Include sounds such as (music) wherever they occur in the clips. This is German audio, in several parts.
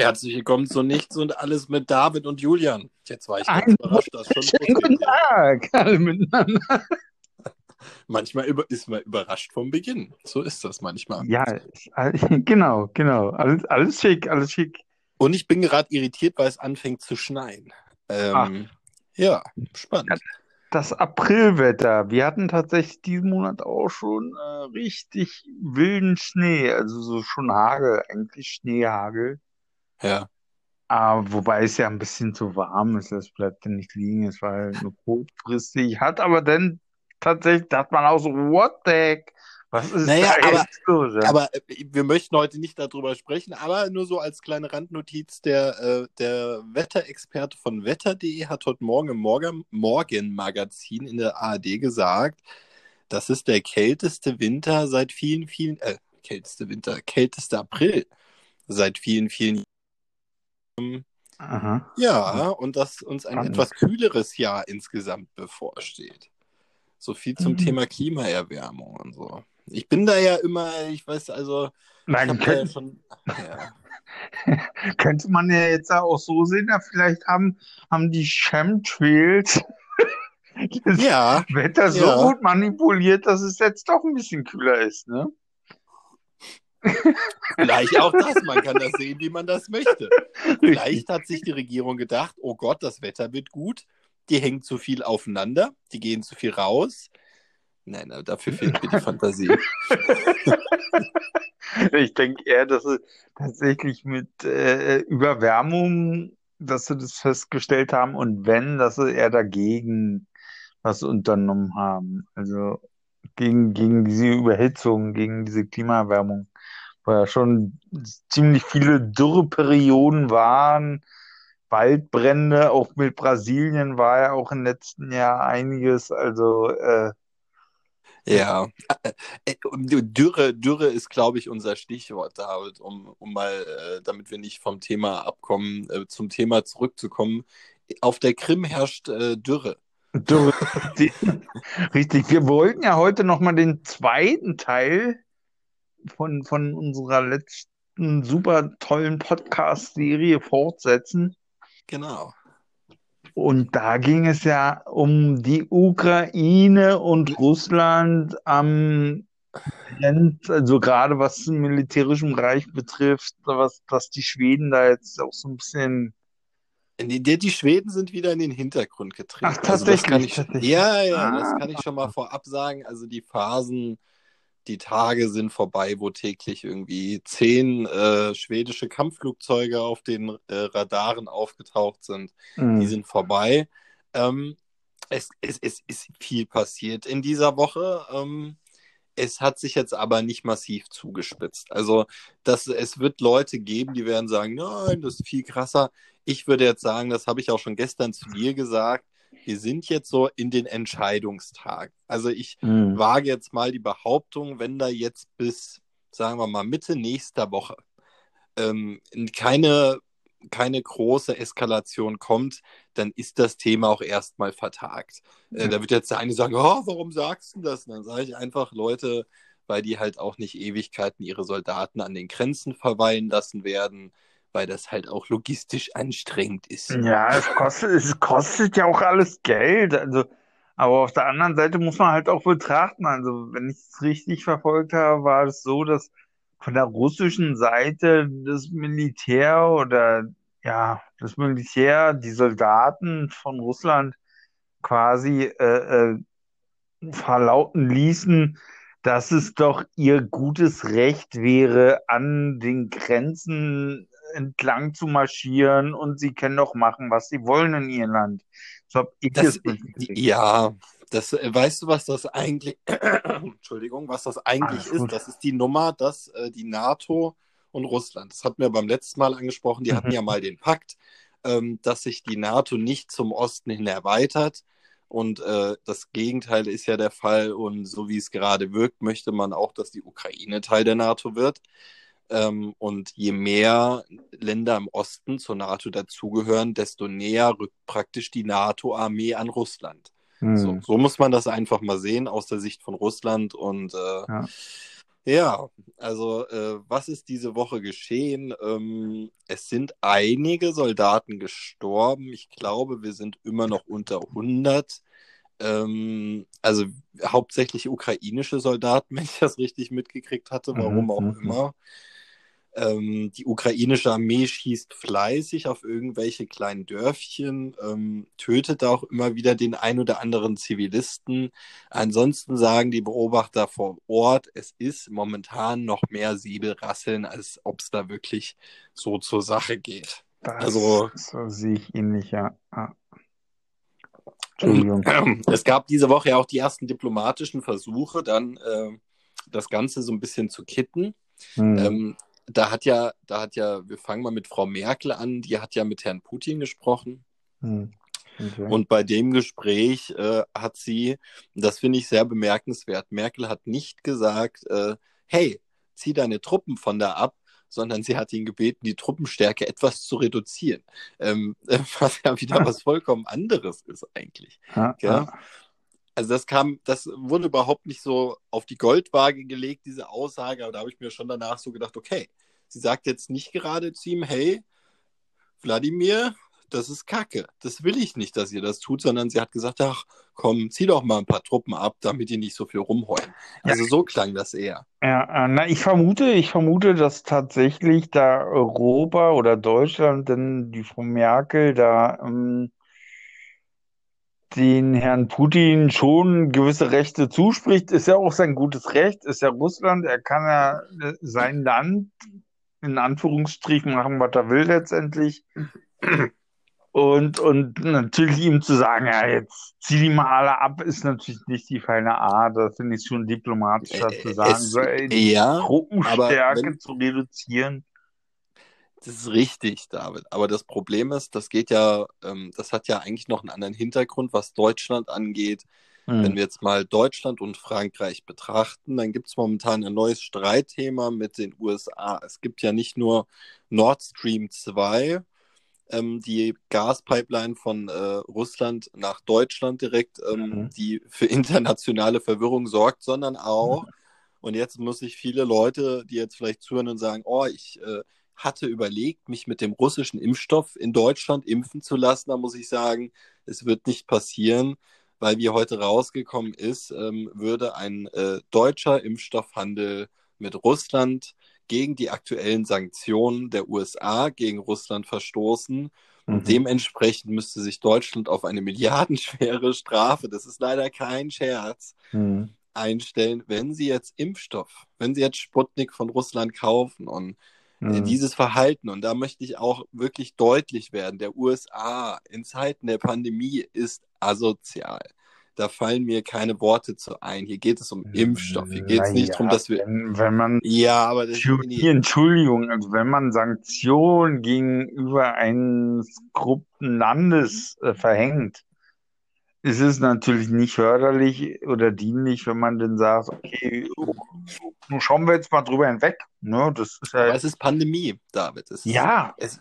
Herzlich willkommen zu Nichts und alles mit David und Julian. Jetzt war ich ganz Ein überrascht, dass schon Schönen guten. Tag, alle miteinander. (laughs) Manchmal über ist man überrascht vom Beginn. So ist das manchmal. Ja, (laughs) genau, genau. Alles, alles schick, alles schick. Und ich bin gerade irritiert, weil es anfängt zu schneien. Ähm, ja, spannend. Das Aprilwetter. Wir hatten tatsächlich diesen Monat auch schon äh, richtig wilden Schnee, also so schon Hagel, eigentlich Schneehagel. Ja. Aber wobei es ja ein bisschen zu warm ist, das bleibt ja nicht liegen. Es war halt nur kurzfristig. Hat aber dann tatsächlich, dachte man auch so, what the heck? Was ist Naja, da aber- los? ja? Aber äh, wir möchten heute nicht darüber sprechen, aber nur so als kleine Randnotiz, der, äh, der Wetterexperte von wetter.de hat heute Morgen im Morgen, Morgenmagazin in der ARD gesagt, das ist der kälteste Winter seit vielen, vielen, äh, kälteste Winter, kälteste April seit vielen, vielen Jahren. Aha. Ja, und dass uns ein Spannend. etwas kühleres Jahr insgesamt bevorsteht. So viel zum Mhm. Thema Klimaerwärmung und so. Ich bin da ja immer, ich weiß, also, habe da ja könnte, schon, (laughs) ja. könnte man ja jetzt auch so sehen, ja, vielleicht haben, haben die Chemtrails (laughs) das Ja, Wetter so Ja. gut manipuliert, dass es jetzt doch ein bisschen kühler ist, ne? Vielleicht auch das. Man kann das (laughs) sehen, wie man das möchte. Vielleicht hat sich die Regierung gedacht, oh Gott, das Wetter wird gut. Die hängen zu viel aufeinander, die gehen zu viel raus. Nein, dafür fehlt mir die Fantasie. (laughs) Ich denke eher, dass sie tatsächlich mit äh, Überwärmung, dass sie das festgestellt haben und wenn, dass sie eher dagegen was unternommen haben. Also gegen, gegen diese Überhitzung, gegen diese Klimaerwärmung, wo ja schon ziemlich viele Dürreperioden waren, Waldbrände, auch mit Brasilien war ja auch im letzten Jahr einiges. Also äh, Ja, Äh, äh, Dürre, Dürre ist, glaube ich, unser Stichwort, David, um, um mal, äh, damit wir nicht vom Thema abkommen, zum Thema zurückzukommen. Auf der Krim herrscht Dürre. (laughs) Richtig, wir wollten ja heute nochmal den zweiten Teil von, von unserer letzten super tollen Podcast-Serie fortsetzen. Genau. Und da ging es ja um die Ukraine und Russland am also gerade was den militärischen Bereich betrifft, was, was die Schweden da jetzt auch so ein bisschen Die, die, die Schweden sind wieder in den Hintergrund getreten. Ach, Also das kann tatsächlich, ich, tatsächlich. Ja, ja, das Ah. kann ich schon mal vorab sagen. Also die Phasen, die Tage sind vorbei, wo täglich irgendwie zehn äh, schwedische Kampfflugzeuge auf den äh, Radaren aufgetaucht sind. Die Mhm. sind vorbei. Ähm, es, es, es ist viel passiert in dieser Woche. Ähm, es hat sich jetzt aber nicht massiv zugespitzt. Also, das, es wird Leute geben, die werden sagen, nein, das ist viel krasser. Ich würde jetzt sagen, das habe ich auch schon gestern zu dir gesagt, wir sind jetzt so in den Entscheidungstagen. Also ich Mhm. wage jetzt mal die Behauptung, wenn da jetzt bis, sagen wir mal, Mitte nächster Woche ähm, keine, keine große Eskalation kommt, dann ist das Thema auch erstmal vertagt. Äh, Ja. da wird jetzt der eine sagen, oh, warum sagst du das? Und dann sage ich einfach, Leute, weil die halt auch nicht Ewigkeiten ihre Soldaten an den Grenzen verweilen lassen werden, weil das halt auch logistisch anstrengend ist. Ja, es kostet, es kostet ja auch alles Geld. Also, aber auf der anderen Seite muss man halt auch betrachten. Also, wenn ich es richtig verfolgt habe, war es so, dass von der russischen Seite das Militär oder ja, das Militär, die Soldaten von Russland quasi äh, äh, verlauten ließen, dass es doch ihr gutes Recht wäre, an den Grenzen entlang zu marschieren und sie können doch machen, was sie wollen in ihr Land. So habe ich Das, ja, das, äh, weißt du, was das eigentlich, (clears throat) Entschuldigung, was das eigentlich Alles ist? gut. Das ist die Nummer, dass äh, die NATO und Russland, das hatten wir beim letzten Mal angesprochen, die Mhm. hatten ja mal den Pakt, ähm, dass sich die NATO nicht zum Osten hin erweitert. Und äh, das Gegenteil ist ja der Fall. Und so wie es gerade wirkt, möchte man auch, dass die Ukraine Teil der NATO wird. Ähm, und je mehr Länder im Osten zur NATO dazugehören, desto näher rückt praktisch die NATO-Armee an Russland. Hm. So, so muss man das einfach mal sehen aus der Sicht von Russland. Und äh, Ja. Ja, also äh, was ist diese Woche geschehen? Ähm, es sind einige Soldaten gestorben. Ich glaube, wir sind immer noch unter 100. Ähm, also hauptsächlich ukrainische Soldaten, (laughs) wenn ich das richtig mitgekriegt hatte, warum Mhm, auch mhm. immer. Ähm, die ukrainische Armee schießt fleißig auf irgendwelche kleinen Dörfchen, ähm, tötet auch immer wieder den ein oder anderen Zivilisten. Ansonsten sagen die Beobachter vor Ort, es ist momentan noch mehr Säbelrasseln, als ob es da wirklich so zur Sache geht. Das Also so sehe ich ähnlich, ja. Ah, Entschuldigung. (clears throat) es gab diese Woche ja auch die ersten diplomatischen Versuche, dann äh, das Ganze so ein bisschen zu kitten. Hm. Ähm, da hat ja, da hat ja, wir fangen mal mit Frau Merkel an, die hat ja mit Herrn Putin gesprochen. Hm. Okay. Und bei dem Gespräch äh, hat sie, das finde ich sehr bemerkenswert, Merkel hat nicht gesagt, äh, hey, zieh deine Truppen von da ab, sondern sie hat ihn gebeten, die Truppenstärke etwas zu reduzieren. Ähm, (laughs) was ja wieder was vollkommen anderes ist eigentlich. Ah, Ja. Also das kam, das wurde überhaupt nicht so auf die Goldwaage gelegt, diese Aussage, aber da habe ich mir schon danach so gedacht, okay, sie sagt jetzt nicht gerade zu ihm, hey, Wladimir, das ist Kacke, das will ich nicht, dass ihr das tut, sondern sie hat gesagt, ach komm, zieh doch mal ein paar Truppen ab, damit die nicht so viel rumheulen. Also so klang das eher. Ja, äh, na, ich vermute, ich vermute, dass tatsächlich da Europa oder Deutschland, denn die Frau Merkel da ähm, den Herrn Putin schon gewisse Rechte zuspricht, ist ja auch sein gutes Recht, ist ja Russland, er kann ja äh, sein Land in Anführungsstrichen machen, was er will letztendlich. Und, und natürlich ihm zu sagen, ja, jetzt zieh die mal alle ab, ist natürlich nicht die feine Art. Da finde ich schon diplomatischer zu sagen, Es, so, ey, die ja, aber Truppenstärke wenn, zu reduzieren. Das ist richtig, David. Aber das Problem ist, das geht ja, ähm, das hat ja eigentlich noch einen anderen Hintergrund, was Deutschland angeht. Wenn Hm. wir jetzt mal Deutschland und Frankreich betrachten, dann gibt es momentan ein neues Streitthema mit den USA. Es gibt ja nicht nur Nord Stream 2, ähm, die Gaspipeline von äh, Russland nach Deutschland direkt, ähm, Mhm. die für (laughs) internationale Verwirrung sorgt, sondern auch, (laughs) und jetzt muss ich viele Leute, die jetzt vielleicht zuhören und sagen, oh, ich äh, hatte überlegt, mich mit dem russischen Impfstoff in Deutschland impfen zu lassen, da muss ich sagen, es wird nicht passieren, weil wie heute rausgekommen ist, ähm, würde ein äh, deutscher Impfstoffhandel mit Russland gegen die aktuellen Sanktionen der USA gegen Russland verstoßen. Und Mhm. dementsprechend müsste sich Deutschland auf eine milliardenschwere Strafe, das ist leider kein Scherz, Hm. einstellen, wenn sie jetzt Impfstoff, wenn sie jetzt Sputnik von Russland kaufen und äh, Hm. dieses Verhalten, und da möchte ich auch wirklich deutlich werden, der USA in Zeiten der Pandemie ist asozial. Da fallen mir keine Worte zu ein. Hier geht es um Impfstoff. Hier geht es nicht darum, Naja, dass wir. wenn, wenn man Ja, aber das, Entschuldigung, also wenn man Sanktionen gegenüber eines korrupten Landes äh, verhängt, ist es natürlich nicht förderlich oder dienlich, wenn man dann sagt, okay, nun schauen wir jetzt mal drüber hinweg. Ne, das ist aber ja, es ist Pandemie, David. Es ist, ja, es,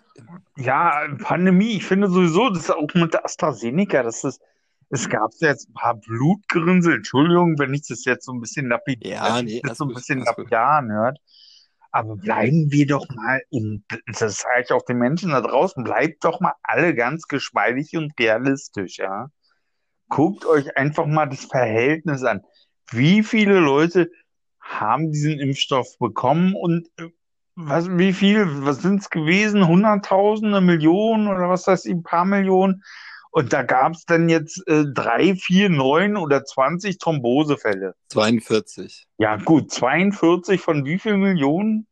ja, Pandemie. Ich finde sowieso, das ist auch mit der AstraZeneca, das ist, es gab jetzt ein paar Blutgerinnsel. Entschuldigung, wenn ich das jetzt so ein bisschen lapid, ja, nee, das so ein bisschen lapidar anhört. Aber bleiben wir doch mal, in, das sage ich auch den Menschen da draußen, bleibt doch mal alle ganz geschmeidig und realistisch, ja. Guckt euch einfach mal das Verhältnis an. Wie viele Leute haben diesen Impfstoff bekommen und äh, was, wie viel, was sind es gewesen? Hunderttausende, Millionen oder was ich, ein paar Millionen? Und da gab es dann jetzt äh, drei, vier, neun oder 20 Thrombosefälle. 42. Ja, gut, 42 von wie viel Millionen?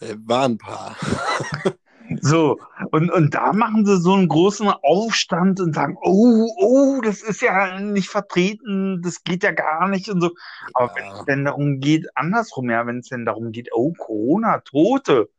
Äh, War ein paar. (laughs) So, und, und da machen sie so einen großen Aufstand und sagen, oh, oh, das ist ja nicht vertreten, das geht ja gar nicht und so. Aber wenn es Ja. denn darum geht, andersrum, ja, wenn es denn darum geht, oh, Corona, Tote,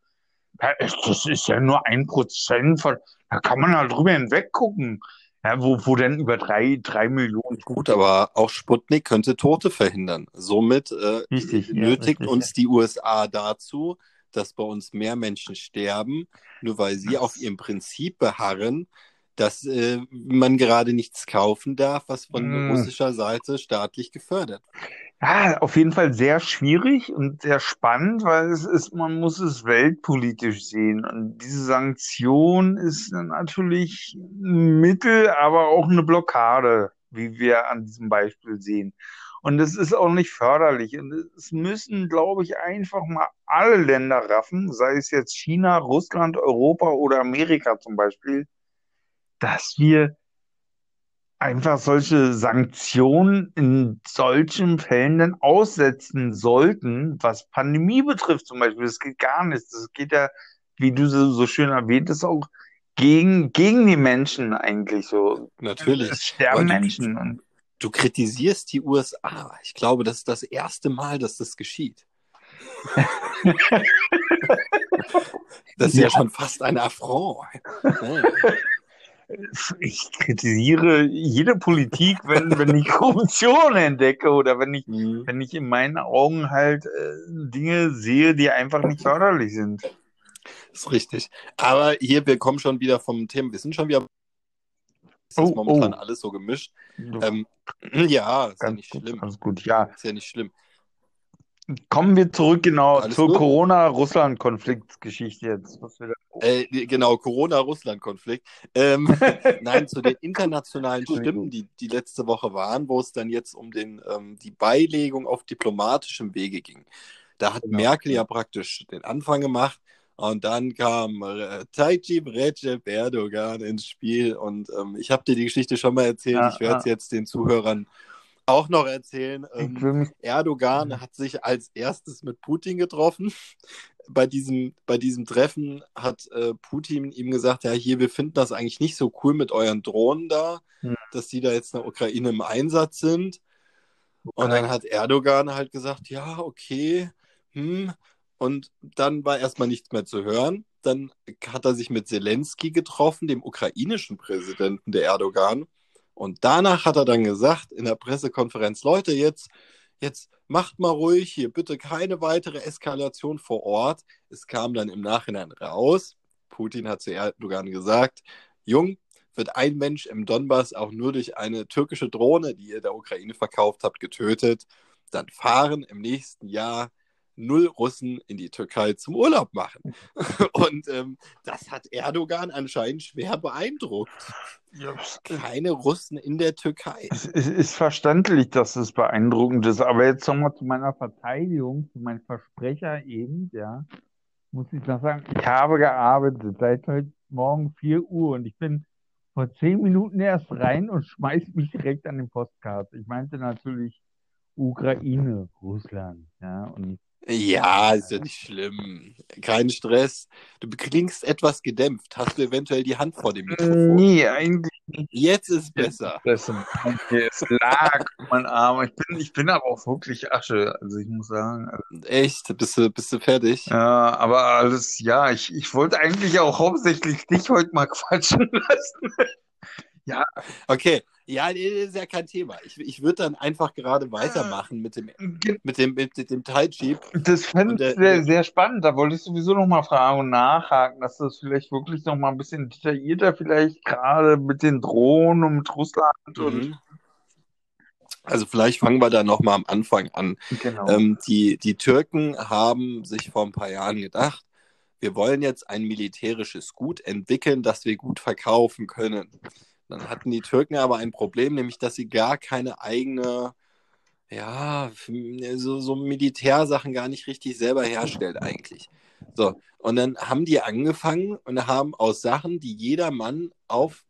ja, das ist ja nur ein Prozent von, da kann man halt drüber hinweg gucken. Ja, wo, wo denn über drei, drei Millionen Gut, Tote. aber auch Sputnik könnte Tote verhindern. Somit äh, Richtig, ja, nötigt richtig, uns die USA dazu, dass bei uns mehr Menschen sterben, nur weil sie auf ihrem Prinzip beharren, dass äh, man gerade nichts kaufen darf, was von Mm. russischer Seite staatlich gefördert wird. Ja, auf jeden Fall sehr schwierig und sehr spannend, weil es ist, man muss es weltpolitisch sehen. Und diese Sanktion ist natürlich ein Mittel, aber auch eine Blockade, wie wir an diesem Beispiel sehen. Und es ist auch nicht förderlich. Und es müssen, glaube ich, einfach mal alle Länder raffen, sei es jetzt China, Russland, Europa oder Amerika zum Beispiel, dass wir einfach solche Sanktionen in solchen Fällen dann aussetzen sollten, was Pandemie betrifft zum Beispiel. Das geht gar nicht. Das geht ja, wie du so, schön erwähnt hast, auch gegen, gegen die Menschen eigentlich so. Natürlich. Es sterben Menschen. Du kritisierst die USA. Ich glaube, das ist das erste Mal, dass das geschieht. (laughs) das ist ja, Ja. schon fast ein Affront. (laughs) Ich kritisiere jede Politik, wenn, wenn ich (laughs) Korruption entdecke oder wenn ich, Mhm. wenn ich in meinen Augen halt äh, Dinge sehe, die einfach nicht förderlich sind. ist richtig. Aber hier, wir kommen schon wieder vom Thema. Wir sind schon wieder. Es ist Oh, momentan oh. alles so gemischt. Ähm, (clears throat) ja, ist ja ganz nicht gut, schlimm. alles gut. Ja, Ist ja nicht schlimm. kommen wir zurück genau Alles zur? Corona-Russland-Konfliktgeschichte jetzt. Äh, genau, Corona-Russland-Konflikt. Ähm, (laughs) nein, zu den internationalen Stimmen, die, die letzte Woche waren, wo es dann jetzt um den, ähm, die Beilegung auf diplomatischem Wege ging. Da hat Genau. Merkel ja praktisch den Anfang gemacht und dann kam äh, Tayyip Recep Erdogan ins Spiel und ähm, ich habe dir die Geschichte schon mal erzählt, Ja, ich werde es ja. jetzt den Zuhörern auch noch erzählen. Ähm, Erdogan hat sich als erstes mit Putin getroffen. Bei diesem, bei diesem Treffen hat äh, Putin ihm gesagt, ja, hier, wir finden das eigentlich nicht so cool mit euren Drohnen da, Hm. dass die da jetzt in der Ukraine im Einsatz sind. Und dann hat Erdogan halt gesagt, ja, okay, hm. Und dann war erstmal nichts mehr zu hören. Dann hat er sich mit Zelensky getroffen, dem ukrainischen Präsidenten der Erdogan. Und danach hat er dann gesagt in der Pressekonferenz, Leute, jetzt, jetzt macht mal ruhig hier, bitte keine weitere Eskalation vor Ort. Es kam dann im Nachhinein raus. Putin hat zu Erdogan gesagt, Jung, wird ein Mensch im Donbass auch nur durch eine türkische Drohne, die ihr der Ukraine verkauft habt, getötet, dann fahren im nächsten Jahr null Russen in die Türkei zum Urlaub machen. (laughs) Und ähm, das hat Erdogan anscheinend schwer beeindruckt. es- Keine Russen in der Türkei. Es ist, ist verständlich, dass es beeindruckend ist, aber jetzt nochmal zu meiner Verteidigung, zu meinem Versprecher eben, ja, muss ich noch sagen, ich habe gearbeitet seit heute Morgen 4 Uhr und ich bin vor 10 Minuten erst rein und schmeiß mich direkt an den Postcard. Ich meinte natürlich Ukraine, Russland, ja, und Ja, ist ja nicht schlimm. Kein Stress. Du klingst etwas gedämpft. Hast du eventuell die Hand vor dem Mikrofon? nee, eigentlich Jetzt ist besser. besser. Okay, es lag mein Arm. Ich bin, ich bin aber auch wirklich Asche, also ich muss sagen, also Echt? Bist du, bist du fertig? Ja, aber alles, ja, ich, ich wollte eigentlich auch hauptsächlich dich heute mal (laughs) quatschen lassen. Okay. Ja, nee, ist ja kein Thema. Ich, ich würde dann einfach gerade weitermachen mit dem, mit dem, mit dem Tai Chi. Das fände Und der- ich sehr, sehr spannend. Da wollte ich sowieso noch mal fragen und nachhaken, dass das vielleicht wirklich noch mal ein bisschen detaillierter vielleicht gerade mit den Drohnen und mit Russland und Mhm. Also vielleicht fangen wir da nochmal am Anfang an. genau. Ähm, die, die Türken haben sich vor ein paar Jahren gedacht, wir wollen jetzt ein militärisches Gut entwickeln, das wir gut verkaufen können. Dann hatten die Türken aber ein Problem, nämlich dass sie gar keine eigene, ja, so, so Militärsachen gar nicht richtig selber herstellt eigentlich. So, und dann haben die angefangen und haben aus Sachen, die jeder Mann auf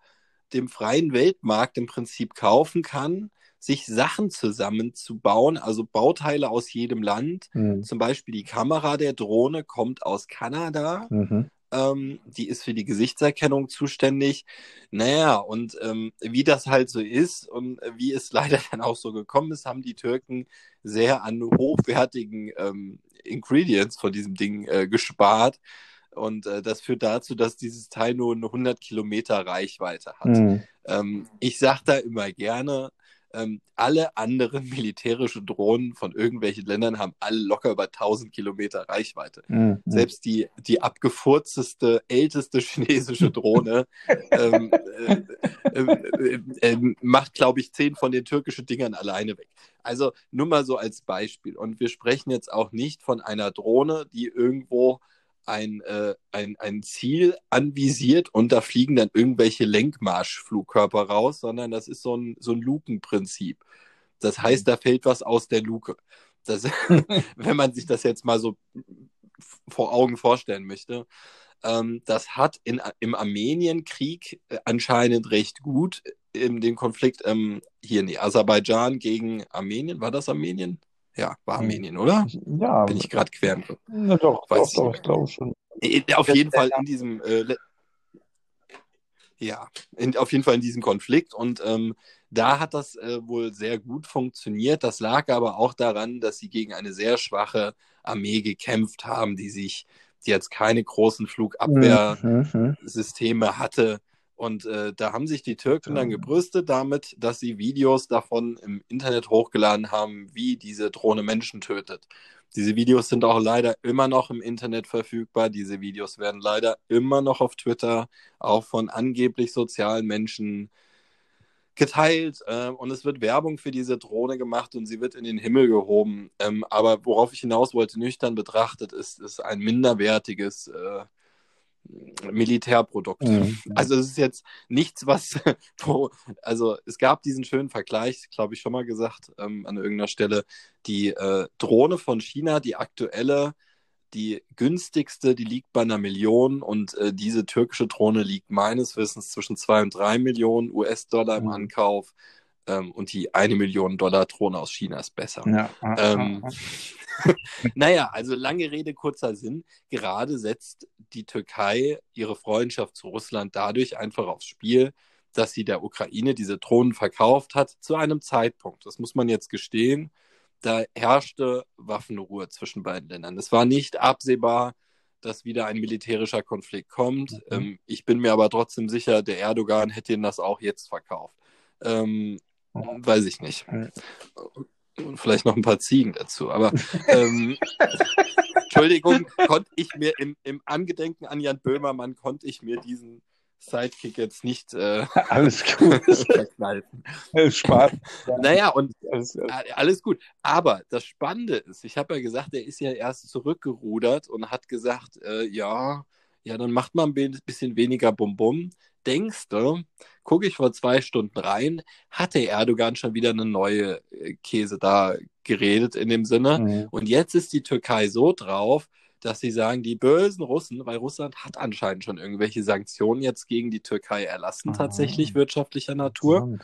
dem freien Weltmarkt im Prinzip kaufen kann, sich Sachen zusammenzubauen, also Bauteile aus jedem Land. Mhm. Zum Beispiel die Kamera der Drohne kommt aus Kanada. Mhm. Ähm, die ist für die Gesichtserkennung zuständig. Naja, und ähm, wie das halt so ist und wie es (laughs) leider dann auch so gekommen ist, haben die Türken sehr an hochwertigen ähm, Ingredients von diesem Ding äh, gespart. Und äh, das führt dazu, dass dieses Teil nur eine 100 Kilometer Reichweite hat. Mhm. Ähm, ich sage da immer gerne, ähm, alle anderen (laughs) militärische Drohnen von irgendwelchen Ländern haben alle locker über 1000 Kilometer Reichweite. Mhm. Selbst die, die abgefurzteste, älteste (laughs) chinesische Drohne ähm, äh, äh, äh, äh, macht, glaube ich, zehn von den türkischen Dingern alleine weg. Also nur mal so als Beispiel. Und wir sprechen jetzt auch nicht von einer Drohne, die irgendwo ein, äh, ein, ein Ziel anvisiert und da fliegen dann irgendwelche Lenkmarschflugkörper raus, sondern das ist so ein, so ein Lukenprinzip. Das heißt, da fällt was aus der Luke. Das, (laughs) wenn man sich das jetzt mal so vor Augen vorstellen möchte. Ähm, das hat in, im Armenienkrieg äh, anscheinend recht gut in den Konflikt ähm, hier, nee, Aserbaidschan gegen Armenien. War das Armenien? Ja, war hm. Armenien, oder? Ja. Bin ich gerade quer. Na doch, Weiß doch, doch, ich glaube schon. Äh, auf jeden Fall in diesem, äh, ja, in, auf jeden Fall in diesem Konflikt und ähm, da hat das äh, wohl sehr gut funktioniert. Das lag aber auch daran, dass sie gegen eine sehr schwache Armee gekämpft haben, die sich, die jetzt keine großen Flugabwehrsysteme mhm. hatte. Und äh, da haben sich die Türken dann gebrüstet damit, dass sie Videos davon im Internet hochgeladen haben, wie diese Drohne Menschen tötet. Diese Videos sind auch leider immer noch im Internet verfügbar. Diese Videos werden leider immer noch auf Twitter, auch von angeblich sozialen Menschen geteilt äh, und es wird Werbung für diese Drohne gemacht und sie wird in den Himmel gehoben. Ähm, aber worauf ich hinaus wollte, nüchtern betrachtet, ist es ein minderwertiges äh, Militärprodukt. Mhm. Also es ist jetzt nichts, was, (laughs) wo, also es gab diesen schönen Vergleich, glaube ich schon mal gesagt, ähm, an irgendeiner Stelle, die äh, Drohne von China, die aktuelle die günstigste, die liegt bei einer Million und äh, diese türkische Drohne liegt meines Wissens zwischen zwei und drei Millionen US-Dollar im mhm. Ankauf ähm, und die eine Million Dollar Drohne aus China ist besser. Ja. Ähm, (laughs) naja, also lange Rede, kurzer Sinn. Gerade setzt die Türkei ihre Freundschaft zu Russland dadurch einfach aufs Spiel, dass sie der Ukraine diese Drohnen verkauft hat zu einem Zeitpunkt. Das muss man jetzt gestehen da herrschte Waffenruhe zwischen beiden Ländern. Es war nicht absehbar, dass wieder ein militärischer Konflikt kommt. Mhm. Ähm, ich bin mir aber trotzdem sicher, der Erdogan hätte ihn das auch jetzt verkauft. Ähm. Weiß ich nicht. Und vielleicht noch ein paar Ziegen dazu. Aber ähm, (laughs) Entschuldigung, konnte ich mir im, im Angedenken an Jan Böhmermann, konnte ich mir diesen Sidekick jetzt nicht äh, (laughs) alles gut (laughs) verkneifen. Spaß. naja, und alles, alles, gut. Aber das Spannende ist, ich habe ja gesagt, er ist ja erst zurückgerudert und hat gesagt, äh, ja, ja, dann macht man ein bisschen weniger Bum-Bum. Denkst du, gucke ich vor zwei Stunden rein, hatte Erdogan schon wieder eine neue äh, Käse da geredet in dem Sinne. Mhm. Und jetzt ist die Türkei so drauf, dass sie sagen, die bösen Russen, weil Russland hat anscheinend schon irgendwelche Sanktionen jetzt gegen die Türkei erlassen, ah, tatsächlich wirtschaftlicher Natur.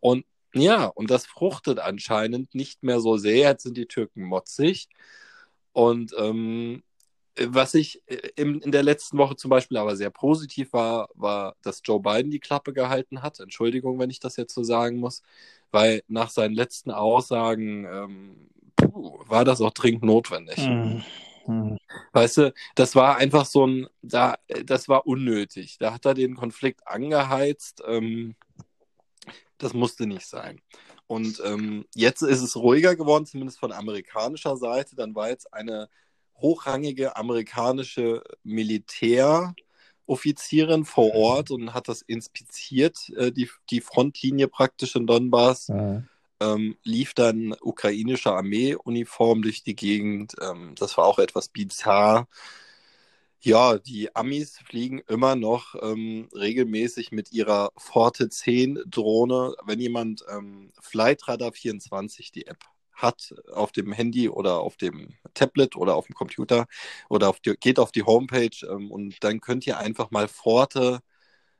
Und ja, und das fruchtet anscheinend nicht mehr so sehr. Jetzt sind die Türken motzig. Und ähm, was ich äh, in, in der letzten Woche zum Beispiel aber sehr positiv war, war, dass Joe Biden die Klappe gehalten hat. Entschuldigung, wenn ich das jetzt so sagen muss, weil nach seinen letzten Aussagen ähm, puh, war das auch dringend notwendig. Mhm. Hm. Weißt du, das war einfach so ein, da, das war unnötig. Da hat er den Konflikt angeheizt. Ähm, das musste nicht sein. Und ähm, jetzt ist es ruhiger geworden, zumindest von amerikanischer Seite. Dann war jetzt eine hochrangige amerikanische Militäroffizierin vor Ort und hat das inspiziert, äh, die, die Frontlinie praktisch in Donbass. Ja ähm, lief dann ukrainische Armeeuniform durch die Gegend. Ähm, das war auch etwas bizarr. Ja, die Amis fliegen immer noch ähm, regelmäßig mit ihrer Forte 10 Drohne. Wenn jemand ähm, Flightradar 24, die App, hat auf dem Handy oder auf dem Tablet oder auf dem Computer oder auf die, geht auf die Homepage ähm, und dann könnt ihr einfach mal Forte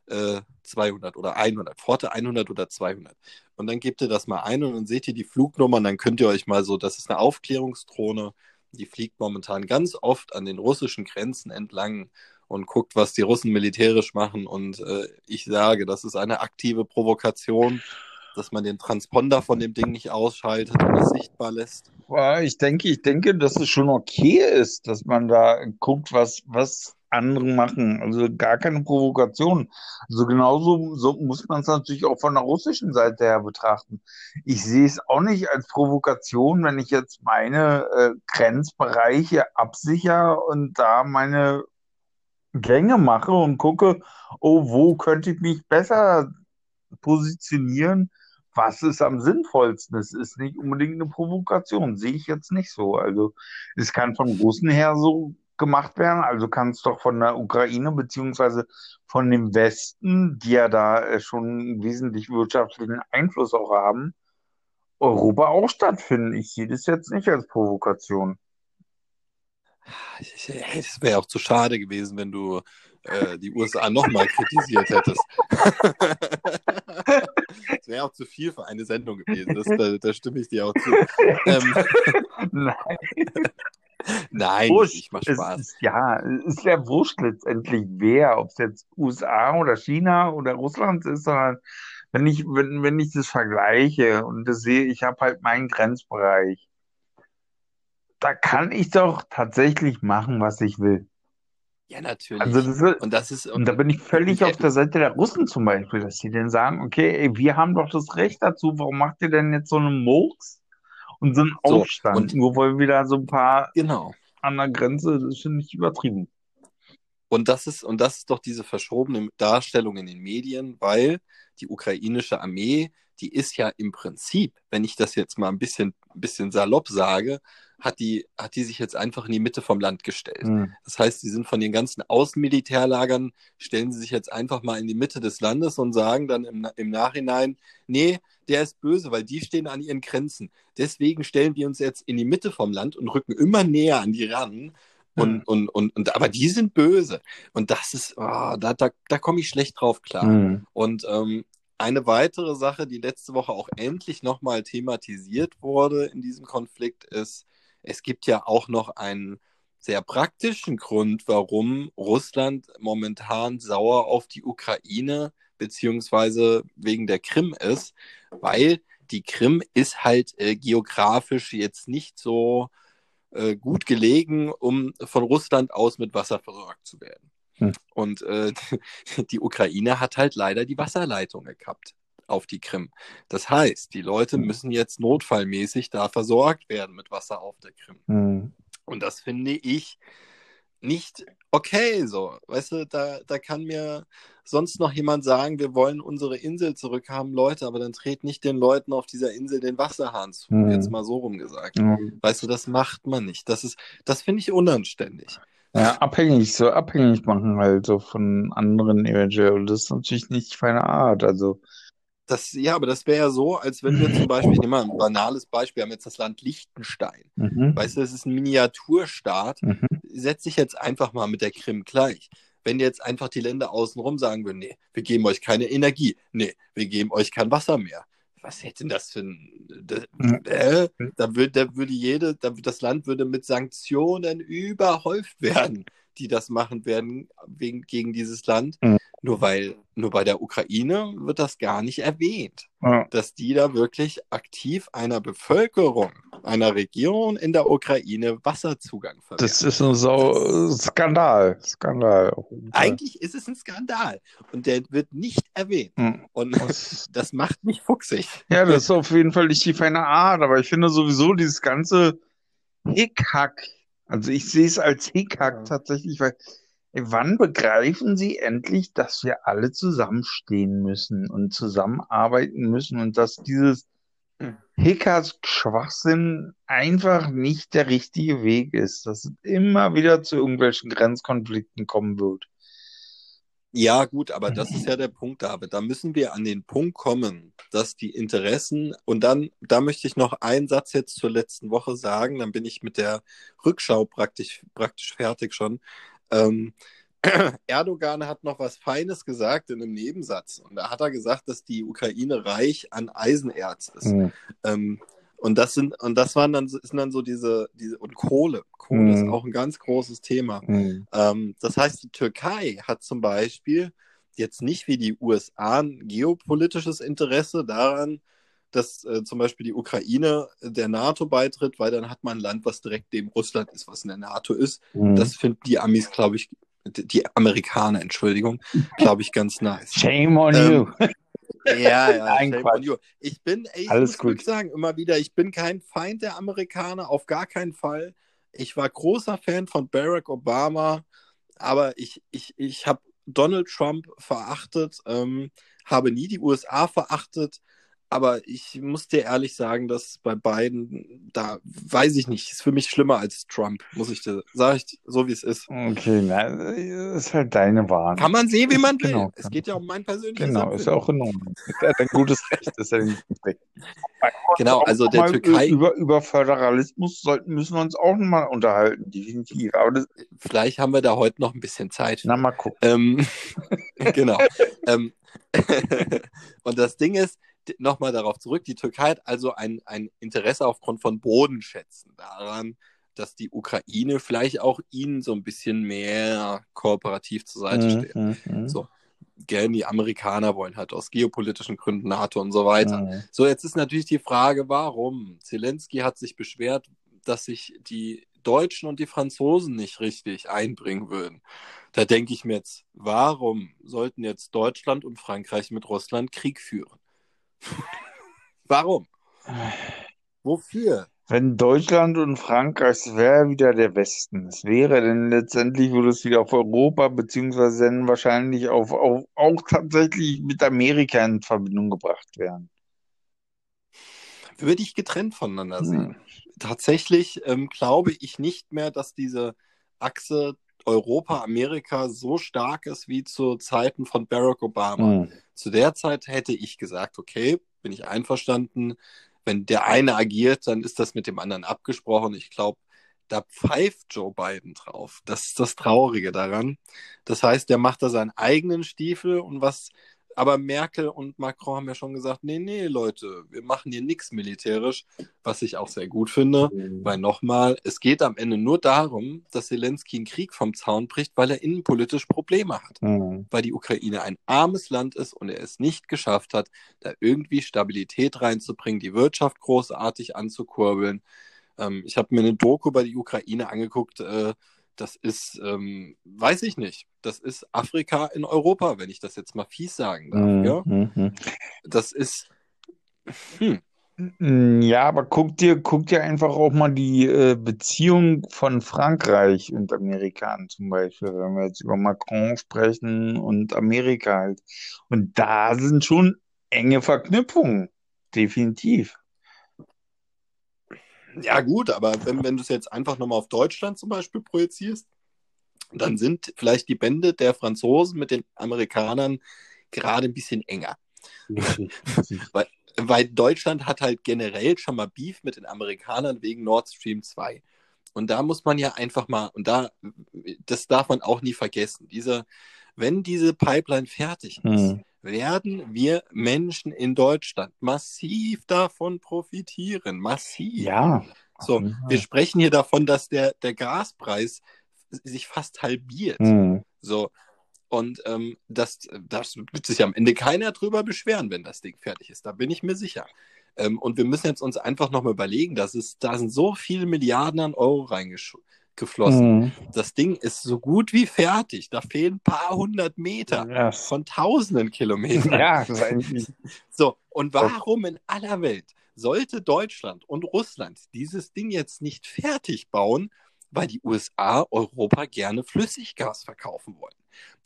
äh, 200 oder 100, Forte 100 oder 200. Und dann gebt ihr das mal ein und dann seht ihr die Flugnummer und dann könnt ihr euch mal so, das ist eine Aufklärungsdrohne, die fliegt momentan ganz oft an den russischen Grenzen entlang und guckt, was die Russen militärisch machen. Und äh, ich sage, das ist eine aktive Provokation, dass man den Transponder von dem Ding nicht ausschaltet und es sichtbar lässt. Ich denke, ich denke, dass es schon okay ist, dass man da guckt, was, was anderen machen. Also gar keine Provokation. Also genauso so muss man es natürlich auch von der russischen Seite her betrachten. Ich sehe es auch nicht als Provokation, wenn ich jetzt meine äh, Grenzbereiche absichere und da meine Gänge mache und gucke, oh, wo könnte ich mich besser positionieren was ist am sinnvollsten? Es ist nicht unbedingt eine Provokation, sehe ich jetzt nicht so. Also es kann von Russen her so gemacht werden, also kann es doch von der Ukraine beziehungsweise von dem Westen, die ja da äh, schon einen wesentlich wirtschaftlichen Einfluss auch haben, Europa auch stattfinden. Ich sehe das jetzt nicht als Provokation. Es wäre auch zu schade gewesen, wenn du äh, die USA nochmal kritisiert hättest. (laughs) (laughs) das wäre auch zu viel für eine Sendung gewesen. Das, da, da stimme ich dir auch zu. (laughs) Ähm, Nein. Nein, Wurscht. ich mach Es Spaß. ist, ja, es ist ja wurscht letztendlich, wer, ob es jetzt USA oder China oder Russland ist, sondern wenn ich, wenn, wenn ich das vergleiche und das sehe, ich habe halt meinen Grenzbereich, da kann ich doch tatsächlich machen, was ich will. Ja, natürlich. Also das ist, und das ist, und da bin ich völlig Ja. auf der Seite der Russen zum Beispiel, dass die dann sagen, okay, ey, wir haben doch das Recht dazu, warum macht ihr denn jetzt so einen Murks und so einen So, Aufstand, und- nur weil wir da so ein paar genau. an der Grenze, das finde ich übertrieben. Und das ist, und das ist doch diese verschobene Darstellung in den Medien, weil die ukrainische Armee, die ist ja im Prinzip, wenn ich das jetzt mal ein bisschen, ein bisschen salopp sage, hat die, hat die sich jetzt einfach in die Mitte vom Land gestellt. Hm. Das heißt, sie sind von den ganzen Außenmilitärlagern, stellen sie sich jetzt einfach mal in die Mitte des Landes und sagen dann im, im Nachhinein, nee, der ist böse, weil die stehen an ihren Grenzen. Deswegen stellen wir uns jetzt in die Mitte vom Land und rücken immer näher an die ran. Und, Hm. und, und, und, aber die sind böse. Und das ist, ah, da, da, da komme ich schlecht drauf klar. Hm. Und ähm, eine weitere Sache, die letzte Woche auch endlich nochmal thematisiert wurde in diesem Konflikt, ist, es gibt ja auch noch einen sehr praktischen Grund, warum Russland momentan sauer auf die Ukraine beziehungsweise wegen der Krim ist, weil die Krim ist halt äh, geografisch jetzt nicht so äh, gut gelegen, um von Russland aus mit Wasser versorgt zu werden. Hm. Und äh, (laughs) die Ukraine hat halt leider die Wasserleitung gekappt auf die Krim. Das heißt, die Leute müssen jetzt notfallmäßig da versorgt werden mit Wasser auf der Krim. Hm. Und das finde ich nicht okay so. Weißt du, da, da kann mir sonst noch jemand sagen, wir wollen unsere Insel zurückhaben, Leute, aber dann dreht nicht den Leuten auf dieser Insel den Wasserhahn zu. Mhm. Jetzt mal so rum gesagt. Hm. Weißt du, das macht man nicht. Das ist, das finde ich unanständig. Ja, abhängig, so abhängig machen halt so von anderen eventuell. Und das ist natürlich nicht feine Art. Also, Das, ja, aber das wäre ja so, als wenn wir zum Beispiel, ich nehme mal ein banales Beispiel, wir haben jetzt das Land Liechtenstein. mhm. Weißt du, es ist ein Miniaturstaat. Mhm. Setz dich jetzt einfach mal mit der Krim gleich. Wenn jetzt einfach die Länder außenrum sagen würden, nee, wir geben euch keine Energie, nee, wir geben euch kein Wasser mehr. Was hätte denn das für ein. Das, Mhm. äh, da, würde, da würde jede, da, das Land würde mit Sanktionen überhäuft werden, die das machen werden wegen, gegen dieses Land. Mhm. Nur weil, nur bei der Ukraine wird das gar nicht erwähnt Ja. dass die da wirklich aktiv einer Bevölkerung, einer Region in der Ukraine Wasserzugang verwehren. Das ist ein Sau Skandal. Skandal. Eigentlich ist es ein Skandal und der wird nicht erwähnt. Hm. Und Das, (laughs) das macht mich fuchsig. ja, das ist auf jeden Fall nicht die feine Art, aber ich finde sowieso dieses ganze Hickhack, also ich sehe es als Hickhack Ja. tatsächlich, weil wann begreifen Sie endlich, dass wir alle zusammenstehen müssen und zusammenarbeiten müssen und dass dieses Hm. Hickers Schwachsinn einfach nicht der richtige Weg ist, dass es immer wieder zu irgendwelchen Grenzkonflikten kommen wird. Ja, gut, aber das ist ja der Punkt, David. Da müssen wir an den Punkt kommen, dass die Interessen, und dann, da möchte ich noch einen Satz jetzt zur letzten Woche sagen, dann bin ich mit der Rückschau praktisch, praktisch fertig schon. Ähm, (clears throat) Erdogan hat noch was Feines gesagt in einem Nebensatz. Und da hat er gesagt, dass die Ukraine reich an Eisenerz ist. Hm. Ähm, und das sind, und das waren dann, sind dann so diese, diese, und Kohle. Kohle ist Mhm. auch ein ganz großes Thema. Hm. Ähm, das heißt, die Türkei hat zum Beispiel jetzt nicht wie die USA ein geopolitisches Interesse daran, dass äh, zum Beispiel die Ukraine der NATO beitritt, weil dann hat man ein Land, was direkt neben Russland ist, was in der NATO ist. Hm. Das finden die Amis, glaube ich, die die Amerikaner, Entschuldigung, glaube ich, ganz nice. Shame on Ähm, you. Ja, ja, (laughs) Nein, Quatsch. Ich bin, ich Alles muss gut. sagen, immer wieder, ich bin kein Feind der Amerikaner, auf gar keinen Fall. Ich war großer Fan von Barack Obama, aber ich, ich, ich habe Donald Trump verachtet, ähm, habe nie die USA verachtet, aber ich muss dir ehrlich sagen, dass bei beiden, da weiß ich nicht, ist für mich schlimmer als Trump, muss ich dir, sag ich so wie es ist. Okay, na, ist halt deine Wahl. Kann man sehen, wie man will. Genau, es geht ja um mein persönliches Genau, ist Empfinden. ja auch in Ordnung. Ist ja dein gutes Recht, ist ja gutes Recht. Genau, also der Türkei, Über, über Föderalismus sollten, müssen wir uns auch nochmal unterhalten, definitiv. Aber das, vielleicht haben wir da heute noch ein bisschen Zeit. na, mal gucken. Ähm, (laughs) genau. ähm, (laughs) und das Ding ist, nochmal darauf zurück, die Türkei hat also ein, ein Interesse aufgrund von Bodenschätzen daran, dass die Ukraine vielleicht auch ihnen so ein bisschen mehr kooperativ zur Seite steht. Mhm, mhm, So. Gell, die Amerikaner wollen halt aus geopolitischen Gründen NATO und so weiter. mhm. So, jetzt ist natürlich die Frage, warum? Zelensky hat sich beschwert, dass sich die Deutschen und die Franzosen nicht richtig einbringen würden. Da denke ich mir jetzt, warum sollten jetzt Deutschland und Frankreich mit Russland Krieg führen? (laughs) warum? Wofür? Wenn Deutschland und Frankreich, wäre wieder der Westen. Es wäre denn letztendlich, würde es wieder auf Europa, beziehungsweise dann wahrscheinlich auf, auf, auch tatsächlich mit Amerika in Verbindung gebracht werden. Würde ich getrennt voneinander sehen. Hm. Tatsächlich ähm, glaube ich nicht mehr, dass diese Achse Europa-Amerika so stark ist wie zu Zeiten von Barack Obama. Hm. Zu der Zeit hätte ich gesagt, okay, bin ich einverstanden. Wenn der eine agiert, dann ist das mit dem anderen abgesprochen. Ich glaube, da pfeift Joe Biden drauf. Das ist das Traurige daran. Das heißt, der macht da seinen eigenen Stiefel und was, aber Merkel und Macron haben ja schon gesagt, nee, nee, Leute, wir machen hier nichts militärisch, was ich auch sehr gut finde. Weil nochmal, es geht am Ende nur darum, dass Zelensky einen Krieg vom Zaun bricht, weil er innenpolitisch Probleme hat Hm. weil die Ukraine ein armes Land ist und er es nicht geschafft hat, da irgendwie Stabilität reinzubringen, die Wirtschaft großartig anzukurbeln. Ähm, ich habe mir eine Doku über die Ukraine angeguckt. Äh, das ist, ähm, weiß ich nicht, das ist Afrika in Europa, wenn ich das jetzt mal fies sagen darf. Hm, Ja? hm, hm. Das ist, hm, Mm, Ja, aber guck dir, guck dir einfach auch mal die äh, Beziehung von Frankreich und Amerika an, zum Beispiel, wenn wir jetzt über Macron sprechen und Amerika halt. Und da sind schon enge Verknüpfungen, definitiv. Ja gut, aber wenn, wenn du es jetzt einfach nochmal auf Deutschland zum Beispiel projizierst, dann sind vielleicht die Bände der Franzosen mit den Amerikanern gerade ein bisschen enger. (laughs) weil Deutschland hat halt generell schon mal Beef mit den Amerikanern wegen Nord Stream 2. Und da muss man ja einfach mal, und da, das darf man auch nie vergessen, diese, wenn diese Pipeline fertig ist, Hm. Werden wir Menschen in Deutschland massiv davon profitieren. Massiv. Ja. So, wir sprechen hier davon, dass der, der Gaspreis sich fast halbiert. Hm. So. Und ähm, das, das wird sich am Ende keiner drüber beschweren, wenn das Ding fertig ist. Da bin ich mir sicher. Ähm, und wir müssen jetzt uns einfach nochmal überlegen, dass es, da sind so viele Milliarden an Euro reingeflossen. Hm. Das Ding ist so gut wie fertig. Da fehlen ein paar hundert Meter Ja, von tausenden Kilometern. ja. So, und warum in aller Welt sollte Deutschland und Russland dieses Ding jetzt nicht fertig bauen, weil die USA Europa gerne Flüssiggas verkaufen wollen?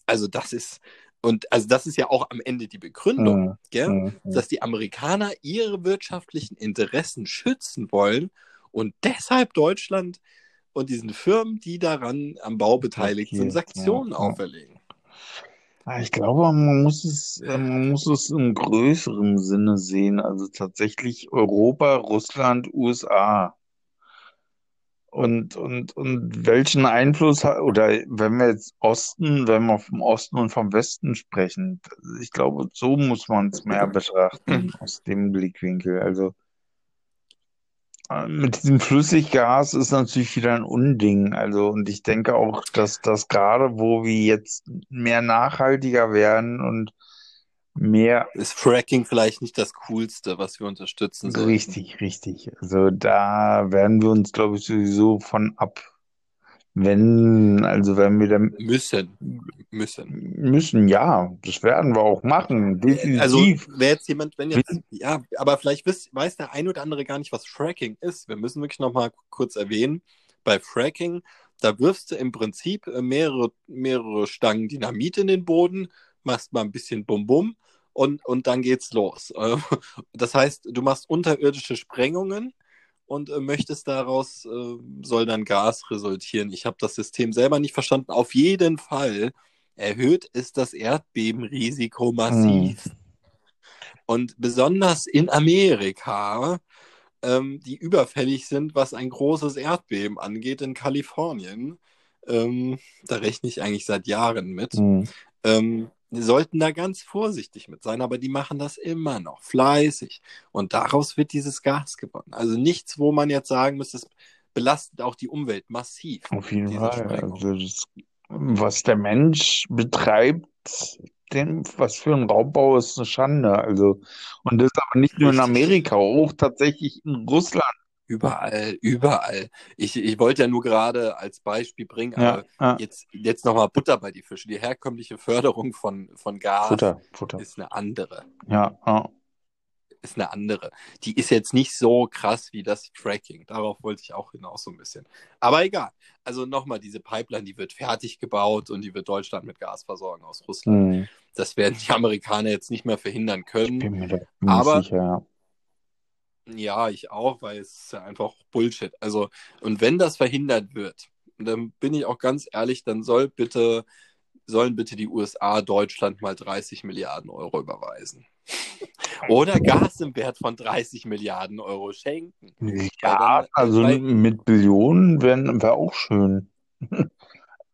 Also das ist, und also das ist ja auch am Ende die Begründung, Hm. gell? Hm. dass die Amerikaner ihre wirtschaftlichen Interessen schützen wollen und deshalb Deutschland und diesen Firmen, die daran am Bau beteiligt sind, Sanktionen ja, ja. auferlegen. Ah, Ich glaube, man muss es, äh, man muss es im größeren Sinne sehen. Also tatsächlich Europa, Russland, USA. Und, und, und welchen Einfluss hat, oder wenn wir jetzt Osten, wenn wir vom Osten und vom Westen sprechen, ich glaube, so muss man es mehr (clears throat) betrachten, aus dem Blickwinkel. Also mit diesem Flüssiggas ist natürlich wieder ein Unding. Also, und ich denke auch, dass das gerade, wo wir jetzt mehr nachhaltiger werden und mehr Ist Fracking vielleicht nicht das Coolste, was wir unterstützen sollten? Richtig, richtig. Also da werden wir uns, glaube ich, sowieso von abwenden. Also wenn wir da Müssen. Müssen. müssen, ja, das werden wir auch machen, Also, definitiv. wäre jetzt jemand, wenn jetzt, ja, aber vielleicht wisst, weiß der ein oder andere gar nicht, was Fracking ist. Wir müssen wirklich nochmal kurz erwähnen. Bei Fracking, da wirfst du im Prinzip äh, mehrere, mehrere Stangen Dynamit in den Boden, machst mal ein bisschen Bum-Bum und, und dann geht's los. (laughs) Das heißt, du machst unterirdische Sprengungen und äh, möchtest daraus, äh, soll dann Gas resultieren. Ich habe das System selber nicht verstanden. Auf jeden Fall erhöht es das Erdbebenrisiko massiv. Hm. Und besonders in Amerika, ähm, die überfällig sind, was ein großes Erdbeben angeht in Kalifornien, ähm, da rechne ich eigentlich seit Jahren mit. Hm. Ähm, sollten da ganz vorsichtig mit sein, aber die machen das immer noch fleißig. Und daraus wird dieses Gas gewonnen. Also nichts, wo man jetzt sagen muss, es belastet auch die Umwelt massiv. Auf jeden Fall. Also das, was der Mensch betreibt, den, was für ein Raubbau ist eine Schande. Also, und das aber nicht nur in Amerika, auch tatsächlich in Russland. Überall, überall. Ich, ich wollte ja nur gerade als Beispiel bringen, aber ja. jetzt, jetzt nochmal Butter bei die Fische. Die herkömmliche Förderung von, von Gas Futter, Futter. ist eine andere. Ja, ja. Ist eine andere. Die ist jetzt nicht so krass wie das Fracking. Darauf wollte ich auch hinaus so ein bisschen. Aber egal. Also nochmal, diese Pipeline, die wird fertig gebaut und die wird Deutschland mit Gas versorgen aus Russland. Mhm. Das werden die Amerikaner jetzt nicht mehr verhindern können. Ich bin mir da aber sicher, ja ja, ich auch, weil es ist ja einfach Bullshit. Also, und wenn das verhindert wird, dann bin ich auch ganz ehrlich, dann soll bitte, sollen bitte die USA Deutschland mal 30 Milliarden Euro überweisen. Oder Gas im Wert von 30 Milliarden Euro schenken. Ja, dann, also weil, mit Billionen wäre wär auch schön.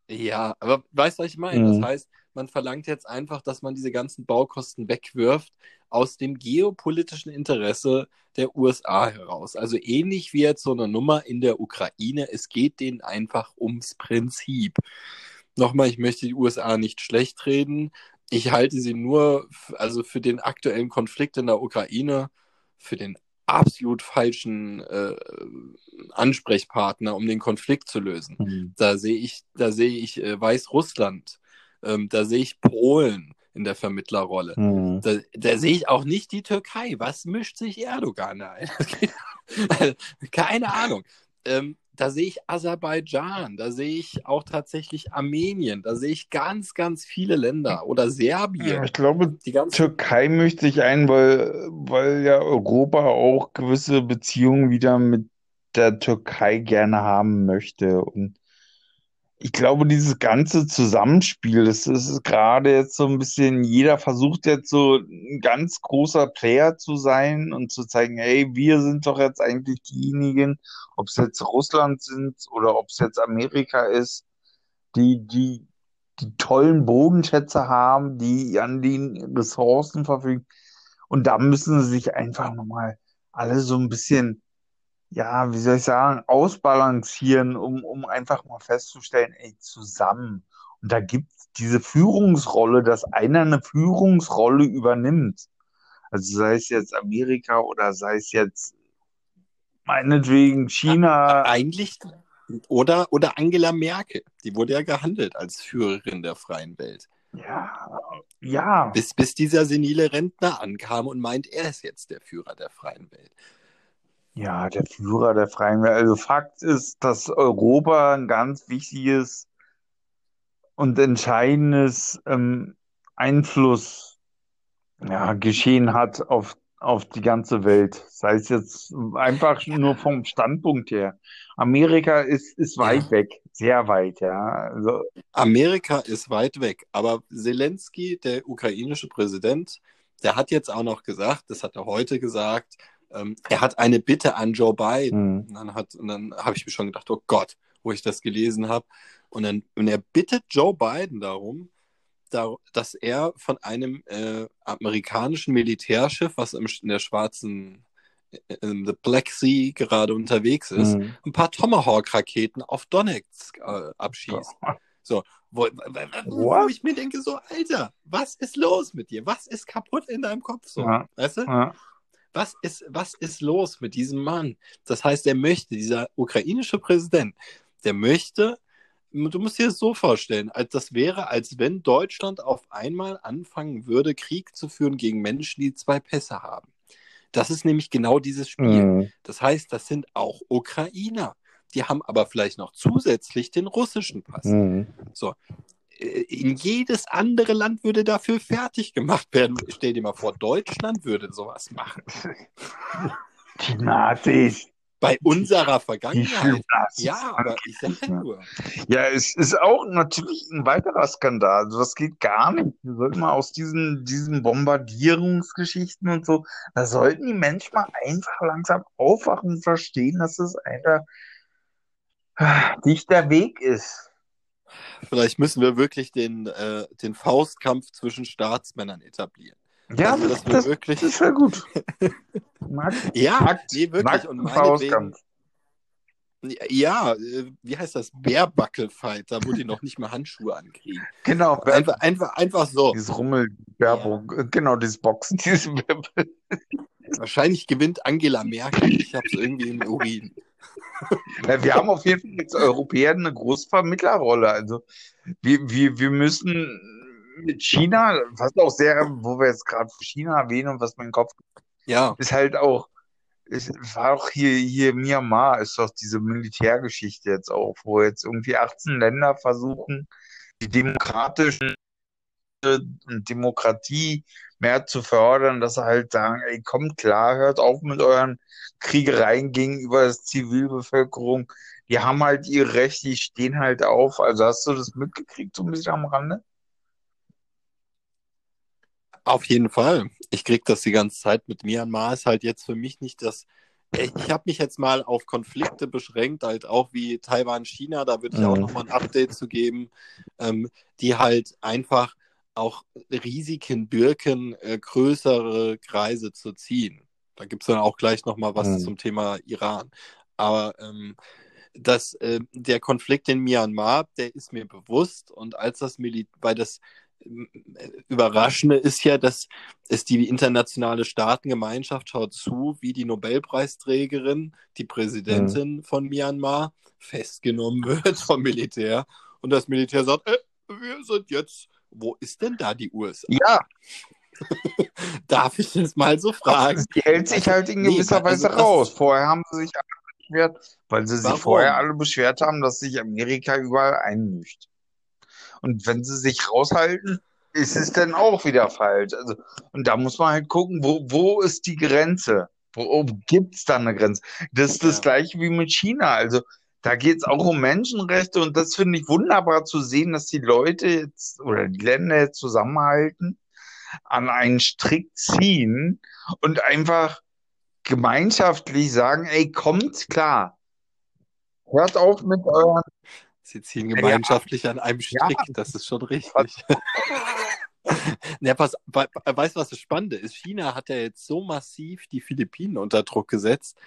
ja, aber weißt du, was ich meine? Mhm. Das heißt, man verlangt jetzt einfach, dass man diese ganzen Baukosten wegwirft aus dem geopolitischen Interesse der USA heraus. Also ähnlich wie jetzt so eine Nummer in der Ukraine. Es geht denen einfach ums Prinzip. Nochmal, ich möchte die USA nicht schlecht reden. Ich halte sie nur, also für den aktuellen Konflikt in der Ukraine, für den absolut falschen äh, Ansprechpartner, um den Konflikt zu lösen. Mhm. Da sehe ich, da sehe ich äh, Weißrussland ähm, da sehe ich Polen in der Vermittlerrolle. Mhm. Da, da, sehe ich auch nicht die Türkei. Was mischt sich Erdogan ein? (laughs) Keine Ahnung. Ähm, da sehe ich Aserbaidschan, da sehe ich auch tatsächlich Armenien, da sehe ich ganz, ganz viele Länder oder Serbien. Ich glaube, die ganze Türkei mischt sich ein, weil, weil ja Europa auch gewisse Beziehungen wieder mit der Türkei gerne haben möchte. Und ich glaube, dieses ganze Zusammenspiel, das ist gerade jetzt so ein bisschen, jeder versucht jetzt so ein ganz großer Player zu sein und zu zeigen, hey, wir sind doch jetzt eigentlich diejenigen, ob es jetzt Russland sind oder ob es jetzt Amerika ist, die, die, die tollen Bodenschätze haben, die an den Ressourcen verfügen. Und da müssen sie sich einfach nochmal alle so ein bisschen ja, wie soll ich sagen, ausbalancieren, um, um einfach mal festzustellen, ey, zusammen. Und da gibt es diese Führungsrolle, dass einer eine Führungsrolle übernimmt. Also sei es jetzt Amerika oder sei es jetzt meinetwegen China. Eigentlich, oder, oder Angela Merkel, die wurde ja gehandelt als Führerin der freien Welt. Ja, ja. Bis, bis dieser senile Rentner ankam und meint, er ist jetzt der Führer der freien Welt. Ja, der Führer der Freien Welt. Also Fakt ist, dass Europa ein ganz wichtiges und entscheidendes ähm, Einfluss ja, geschehen hat auf, auf die ganze Welt. Sei es jetzt einfach nur vom Standpunkt her. Amerika ist, ist weit ja. weg, sehr weit, ja. Also, Amerika ist weit weg, aber Zelensky, der ukrainische Präsident, der hat jetzt auch noch gesagt, das hat er heute gesagt, ähm, er hat eine Bitte an Joe Biden. Mhm. Und dann, hat, und dann habe ich mir schon gedacht, oh Gott, wo ich das gelesen habe. Und dann und er bittet Joe Biden darum, da, dass er von einem äh, amerikanischen Militärschiff, was im, in der schwarzen äh, in the Black Sea gerade unterwegs ist, mhm. ein paar Tomahawk-Raketen auf Donetsk äh, abschießt. Oh. So, wo, wo, wo, ich mir denke, so, Alter, was ist los mit dir? Was ist kaputt in deinem Kopf? So, ja. weißt du? Ja. Was ist, was ist los mit diesem Mann? Das heißt, er möchte, dieser ukrainische Präsident, der möchte, du musst dir das so vorstellen, als das wäre, als wenn Deutschland auf einmal anfangen würde, Krieg zu führen gegen Menschen, die zwei Pässe haben. Das ist nämlich genau dieses Spiel. Mhm. Das heißt, das sind auch Ukrainer. Die haben aber vielleicht noch zusätzlich den russischen Pass. Mhm. So, in jedes andere Land würde dafür fertig gemacht werden. Stell dir mal vor, Deutschland würde sowas machen. (laughs) Die Nazis. Bei unserer Vergangenheit. Ja, aber ich sag ja nur. Ja, es ist auch natürlich ein weiterer Skandal. Also das geht gar nicht. Wir sollten mal aus diesen, diesen Bombardierungsgeschichten und so, da sollten die Menschen mal einfach langsam aufwachen und verstehen, dass es einfach nicht der Weg ist. Vielleicht müssen wir wirklich den, äh, den Faustkampf zwischen Staatsmännern etablieren. Ja, Also, das, das, wirklich- das wäre gut. (laughs) Markt, Ja, Nackt- nee, wirklich. Und Faustkampf. ja, äh, wie heißt das? Bärbuckle-Fight, da wo die noch nicht mal Handschuhe ankriegen. Genau, Einfach, einfach, einfach so. dieses Rummel, Baerbock, genau, dieses Boxen, dieses Wahrscheinlich gewinnt Angela Merkel. Ich hab's irgendwie im Urin. Wir haben auf jeden Fall als Europäer eine große Vermittlerrolle. Also wir, wir, wir müssen mit China, was auch sehr, wo wir jetzt gerade China erwähnen und was mein Kopf Ja, ist halt auch, es war auch hier, hier Myanmar ist doch diese Militärgeschichte jetzt auch, wo jetzt irgendwie 18 Länder versuchen, die demokratischen Demokratie mehr zu fördern, dass sie halt sagen, ey, kommt klar, hört auf mit euren Kriegereien gegenüber der Zivilbevölkerung. Die haben halt ihre Rechte, die stehen halt auf. Also hast du das mitgekriegt, so ein bisschen am Rande? auf jeden Fall. Ich krieg das die ganze Zeit mit Myanmar. Ist halt jetzt für mich nicht das. Ich, ich habe mich jetzt mal auf Konflikte beschränkt, halt auch wie Taiwan, China. Da würde ich auch Mhm. nochmal ein Update zu geben, ähm, die halt einfach auch Risiken birken, äh, größere Kreise zu ziehen. Da gibt's dann auch gleich nochmal was Mhm. zum Thema Iran. Aber ähm, das, äh, der Konflikt in Myanmar, der ist mir bewusst. Und als das Mil weil das ähm, äh, Überraschende ist ja, dass es die internationale Staatengemeinschaft schaut zu, wie die Nobelpreisträgerin, die Präsidentin von Myanmar, festgenommen (laughs) wird vom Militär. Und das Militär sagt, äh, wir sind jetzt, wo ist denn da die USA? Ja, (laughs) Darf ich das mal so fragen? die hält sich halt in Nee, gewisser also Weise das- raus. Vorher haben sie sich alle beschwert, weil sie sich vorher alle beschwert haben, dass sich Amerika überall einmischt. Und wenn sie sich raushalten, ist es dann auch wieder falsch. Also, und da muss man halt gucken, wo, wo ist die Grenze? Wo gibt es da eine Grenze? Das ist das Ja. gleiche wie mit China. Also da geht es auch um Menschenrechte und das finde ich wunderbar zu sehen, dass die Leute jetzt oder die Länder jetzt zusammenhalten, an einen Strick ziehen und einfach gemeinschaftlich sagen, ey, kommt klar. Hört auf mit euren Sie ziehen gemeinschaftlich an einem Strick, das ist schon richtig. (laughs) Na, pass, we- weißt du, was das Spannende ist? China hat ja jetzt so massiv die Philippinen unter Druck gesetzt,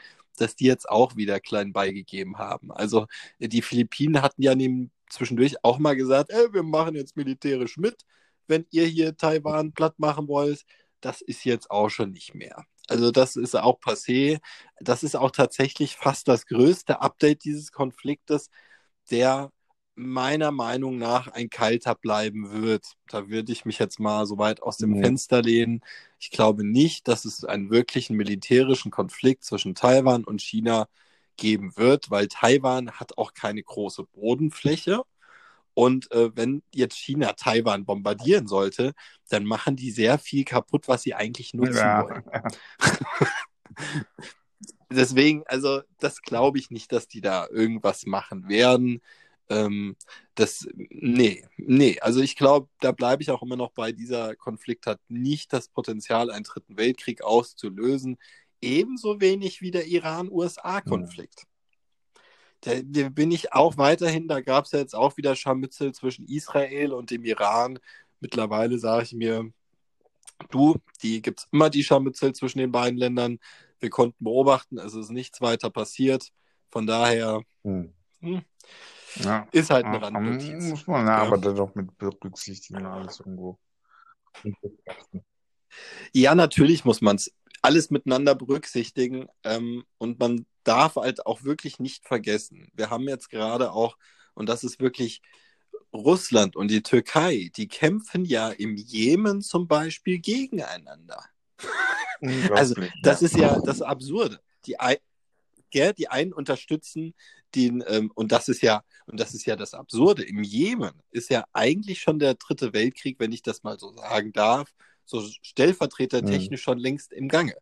dass die jetzt auch wieder klein beigegeben haben. Also die Philippinen hatten ja neben, zwischendurch auch mal gesagt, ey, wir machen jetzt militärisch mit, wenn ihr hier Taiwan platt machen wollt. Das ist jetzt auch schon nicht mehr. Also das ist auch passé. Das ist auch tatsächlich fast das größte Update dieses Konfliktes, der meiner Meinung nach ein kalter bleiben wird. Da würde ich mich jetzt mal so weit aus dem Nee. Fenster lehnen. Ich glaube nicht, dass es einen wirklichen militärischen Konflikt zwischen Taiwan und China geben wird, weil Taiwan hat auch keine große Bodenfläche. Und äh, wenn jetzt China Taiwan bombardieren sollte, dann machen die sehr viel kaputt, was sie eigentlich nutzen Ja. wollen. (laughs) Deswegen, also das glaube ich nicht, dass die da irgendwas machen werden. Ähm, das, nee, nee, also ich glaube, da bleibe ich auch immer noch bei, dieser Konflikt hat nicht das Potenzial, einen dritten Weltkrieg auszulösen. Ebenso wenig wie der Iran-USA-Konflikt. Da, da bin ich auch weiterhin, da gab es ja jetzt auch wieder Scharmützel zwischen Israel und dem Iran. Mittlerweile sage ich mir, du, die gibt es immer die Scharmützel zwischen den beiden Ländern. Wir konnten beobachten, es ist nichts weiter passiert. Von daher Hm. hm, Ja. ist halt eine Randnotiz. muss man ja, aber dann doch mit berücksichtigen alles irgendwo. Ja, natürlich muss man es alles miteinander berücksichtigen. Ähm, und man darf halt auch wirklich nicht vergessen. Wir haben jetzt gerade auch, und das ist wirklich Russland und die Türkei, die kämpfen ja im Jemen zum Beispiel gegeneinander. (laughs) Also, Das ja. ist ja das Absurde. Die, gell, die einen unterstützen den, ähm, und das ist ja, und das ist ja das Absurde. Im Jemen ist ja eigentlich schon der dritte Weltkrieg, wenn ich das mal so sagen darf, so stellvertretertechnisch mhm. schon längst im Gange.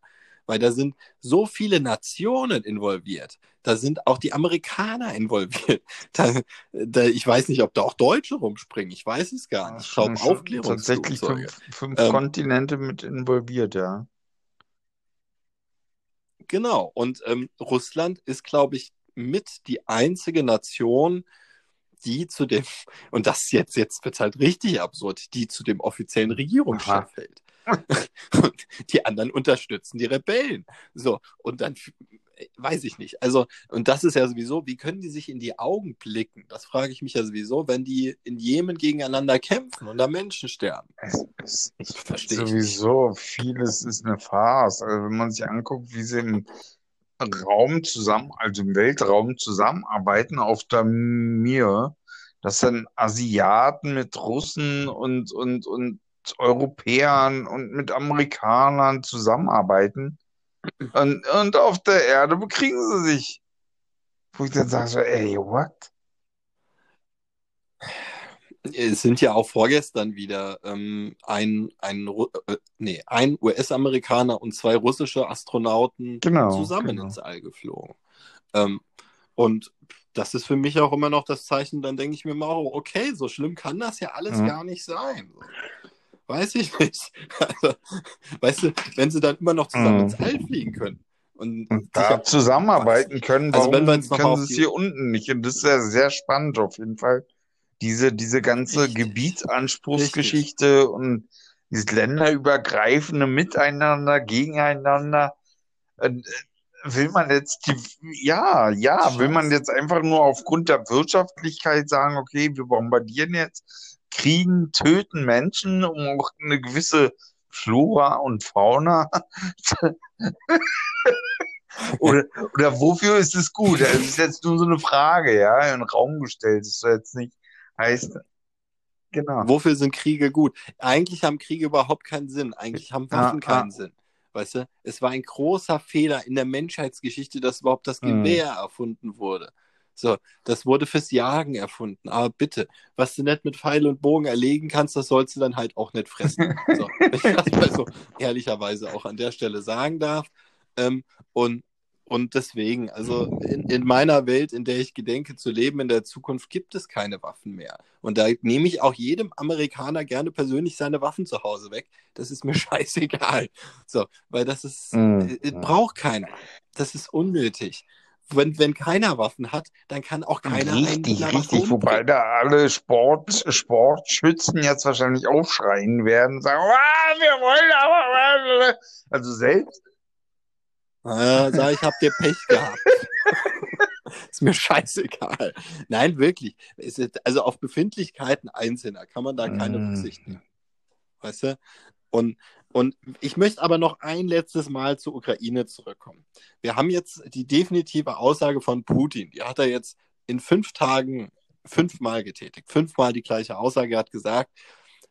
Weil da sind so viele Nationen involviert. Da sind auch die Amerikaner involviert. (laughs) Da, da, ich weiß nicht, ob da auch Deutsche rumspringen. Ich weiß es gar nicht. Ich glaube, Tatsächlich fünf, fünf ähm, Kontinente mit involviert, ja. Genau. Und ähm, Russland ist, glaube ich, mit die einzige Nation, die zu dem, (laughs) und das jetzt, jetzt wird halt richtig absurd, die zu dem offiziellen Regierungschef fällt. (laughs) und die anderen unterstützen die Rebellen. So, und dann weiß ich nicht. Also, und das ist ja sowieso, wie können die sich in die Augen blicken? Das frage ich mich ja sowieso, wenn die in Jemen gegeneinander kämpfen und da Menschen sterben. Es, es, ich verstehe sowieso, vieles ist eine Farce. Also, wenn man sich anguckt, wie sie im Raum zusammen, also im Weltraum zusammenarbeiten auf der Mir, dass dann Asiaten mit Russen und, und, und Europäern und mit Amerikanern zusammenarbeiten. Und, und auf der Erde bekriegen sie sich. Wo ich dann sage so, ey, what? Es sind ja auch vorgestern wieder ähm, ein, ein, äh, nee, ein US-Amerikaner und zwei russische Astronauten genau, zusammen genau. ins All geflogen. Ähm, und das ist für mich auch immer noch das Zeichen, dann denke ich mir mal, okay, so schlimm kann das ja alles mhm. gar nicht sein. Weiß ich nicht. (laughs) Also, weißt du, wenn sie dann immer noch zusammen mhm. ins All fliegen können. Und, und da zusammenarbeiten können, warum also wenn können sie es hier unten nicht? Und das ist ja sehr spannend auf jeden Fall. Diese, diese ganze Richtig. Gebietsanspruchsgeschichte Richtig. und dieses länderübergreifende Miteinander, gegeneinander. Äh, will man jetzt die, ja, ja, will man jetzt einfach nur aufgrund der Wirtschaftlichkeit sagen, okay, wir bombardieren jetzt, kriegen, töten Menschen, um auch eine gewisse Flora und Fauna (laughs) oder, oder wofür ist es gut? Das ist jetzt nur so eine Frage, ja, in den Raum gestellt. Das ist jetzt nicht, heißt, genau. Wofür sind Kriege gut? Eigentlich haben Kriege überhaupt keinen Sinn. Eigentlich haben Waffen ja, keinen ja. Sinn. Weißt du, es war ein großer Fehler in der Menschheitsgeschichte, dass überhaupt das mhm. Gewehr mhm. erfunden wurde. So, das wurde fürs Jagen erfunden. Aber bitte, was du nicht mit Pfeil und Bogen erlegen kannst, das sollst du dann halt auch nicht fressen. So, (laughs) wenn ich das mal so ehrlicherweise auch an der Stelle sagen darf. Ähm, und, und deswegen, also in, in, meiner Welt, in der ich gedenke zu leben, in der Zukunft gibt es keine Waffen mehr. Und da nehme ich auch jedem Amerikaner gerne persönlich seine Waffen zu Hause weg. Das ist mir (laughs) scheißegal. So, weil das ist, mhm. äh, braucht keiner. Das ist unnötig wenn, wenn keiner Waffen hat, dann kann auch keiner Richtig, richtig. Wobei da alle Sport, Sportschützen jetzt wahrscheinlich aufschreien werden, sagen, ah, wir wollen aber. Also selbst. Äh, sag ich, hab dir Pech gehabt. (laughs) ist mir scheißegal. Nein, wirklich. also auf Befindlichkeiten Einzelner kann man da keine mm. Rücksicht nehmen. Weißt du? Und und ich möchte aber noch ein letztes Mal zur Ukraine zurückkommen. Wir haben jetzt die definitive Aussage von Putin. Die hat er jetzt in fünf Tagen fünfmal getätigt. Fünfmal die gleiche Aussage. Er hat gesagt,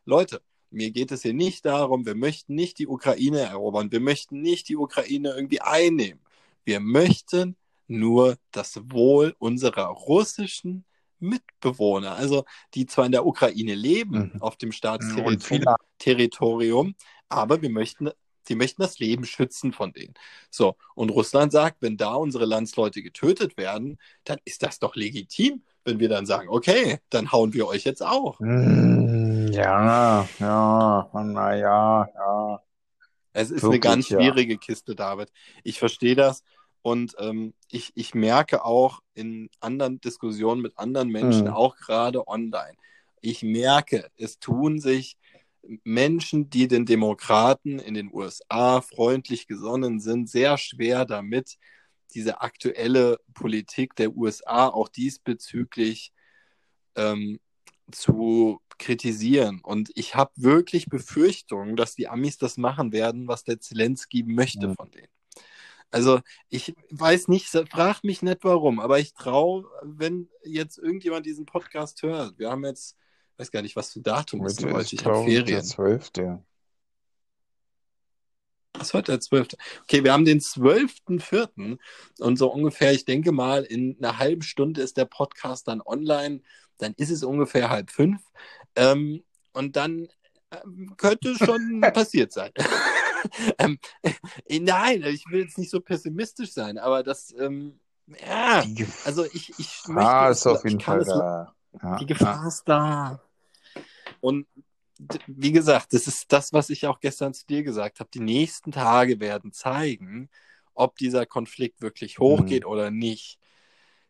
Leute, mir geht es hier nicht darum, wir möchten nicht die Ukraine erobern. Wir möchten nicht die Ukraine irgendwie einnehmen. Wir möchten nur das Wohl unserer russischen Mitbewohner, also die zwar in der Ukraine leben, mhm. auf dem Staatsterritorium, aber wir möchten, die möchten das Leben schützen von denen. So, und Russland sagt, wenn da unsere Landsleute getötet werden, dann ist das doch legitim, wenn wir dann sagen, okay, dann hauen wir euch jetzt auch. Hm, ja, ja, naja, ja. Es ist Wirklich, eine ganz schwierige ja. Kiste, David. Ich verstehe das. Und ähm, ich, ich merke auch in anderen Diskussionen mit anderen Menschen, mhm. auch gerade online, ich merke, es tun sich Menschen, die den Demokraten in den USA freundlich gesonnen sind, sehr schwer damit, diese aktuelle Politik der USA auch diesbezüglich ähm, zu kritisieren. Und ich habe wirklich Befürchtungen, dass die Amis das machen werden, was der Zelensky möchte mhm. von denen. Also ich weiß nicht, frag mich nicht warum, aber ich traue, wenn jetzt irgendjemand diesen Podcast hört, wir haben jetzt weiß gar nicht, was für Datum ist heute. Ich habe Ferien. Der 12. ist heute der 12. Okay, wir haben den 12.04. und so ungefähr, ich denke mal, in einer halben Stunde ist der Podcast dann online. Dann ist es ungefähr halb fünf. Ähm, und dann ähm, könnte schon (laughs) passiert sein. (laughs) ähm, äh, nein, ich will jetzt nicht so pessimistisch sein, aber das, ähm, ja, also ich, ich möchte. ist auf jeden Fall da. Ja, die Gefahr ja. ist da. Und wie gesagt, das ist das, was ich auch gestern zu dir gesagt habe. Die nächsten Tage werden zeigen, ob dieser Konflikt wirklich hochgeht mhm. oder nicht.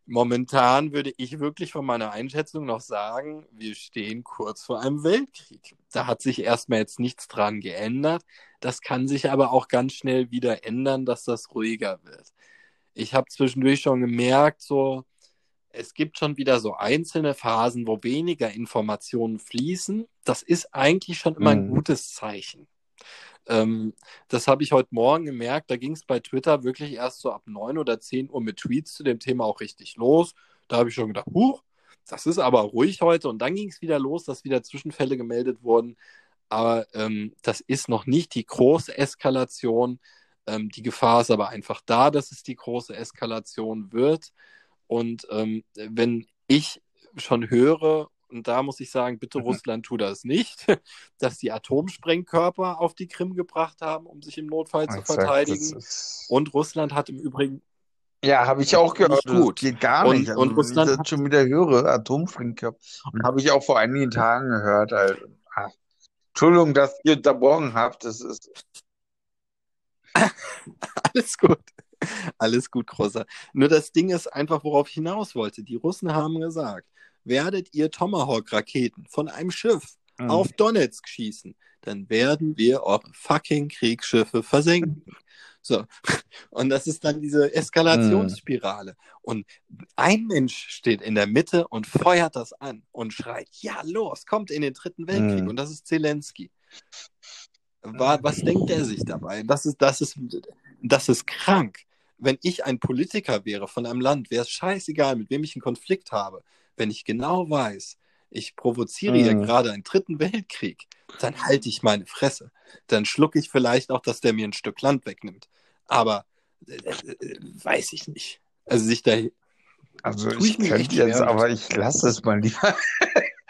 Momentan würde ich wirklich von meiner Einschätzung noch sagen, wir stehen kurz vor einem Weltkrieg. Da hat sich erstmal jetzt nichts dran geändert. Das kann sich aber auch ganz schnell wieder ändern, dass das ruhiger wird. Ich habe zwischendurch schon gemerkt, so, es gibt schon wieder so einzelne Phasen, wo weniger Informationen fließen. Das ist eigentlich schon immer ein mhm. gutes Zeichen. Ähm, das habe ich heute Morgen gemerkt. Da ging es bei Twitter wirklich erst so ab 9 oder 10 Uhr mit Tweets zu dem Thema auch richtig los. Da habe ich schon gedacht, huch, das ist aber ruhig heute. Und dann ging es wieder los, dass wieder Zwischenfälle gemeldet wurden. Aber ähm, das ist noch nicht die große Eskalation. Ähm, die Gefahr ist aber einfach da, dass es die große Eskalation wird. Und ähm, wenn ich schon höre, und da muss ich sagen, bitte mhm. Russland tu das nicht, (laughs) dass die Atomsprengkörper auf die Krim gebracht haben, um sich im Notfall zu verteidigen. Und Russland hat im Übrigen. Ja, habe ich auch gehört. Gut. geht gar und, nicht. Also, und Russland ich schon wieder höre, Atomsprengkörper. Und habe ich auch vor einigen Tagen gehört. Also, ach, Entschuldigung, dass ihr unterbrochen habt. Das ist. (laughs) Alles gut. (laughs) Alles gut, Großer. Nur das Ding ist einfach, worauf ich hinaus wollte. Die Russen haben gesagt, werdet ihr Tomahawk-Raketen von einem Schiff mhm. auf Donetsk schießen, dann werden wir eure fucking Kriegsschiffe versenken. (laughs) So. Und das ist dann diese Eskalationsspirale. Mhm. Und ein Mensch steht in der Mitte und feuert das an und schreit, ja, los, kommt in den dritten Weltkrieg. Mhm. Und das ist Zelensky. Was denkt er sich dabei? Das ist, das ist, das ist krank wenn ich ein Politiker wäre von einem Land, wäre es scheißegal, mit wem ich einen Konflikt habe. Wenn ich genau weiß, ich provoziere mhm. hier gerade einen dritten Weltkrieg, dann halte ich meine Fresse. Dann schlucke ich vielleicht auch, dass der mir ein Stück Land wegnimmt. Aber äh, äh, weiß ich nicht. Also sich da. Also ich, ich könnte jetzt, aber ich lasse es mal lieber.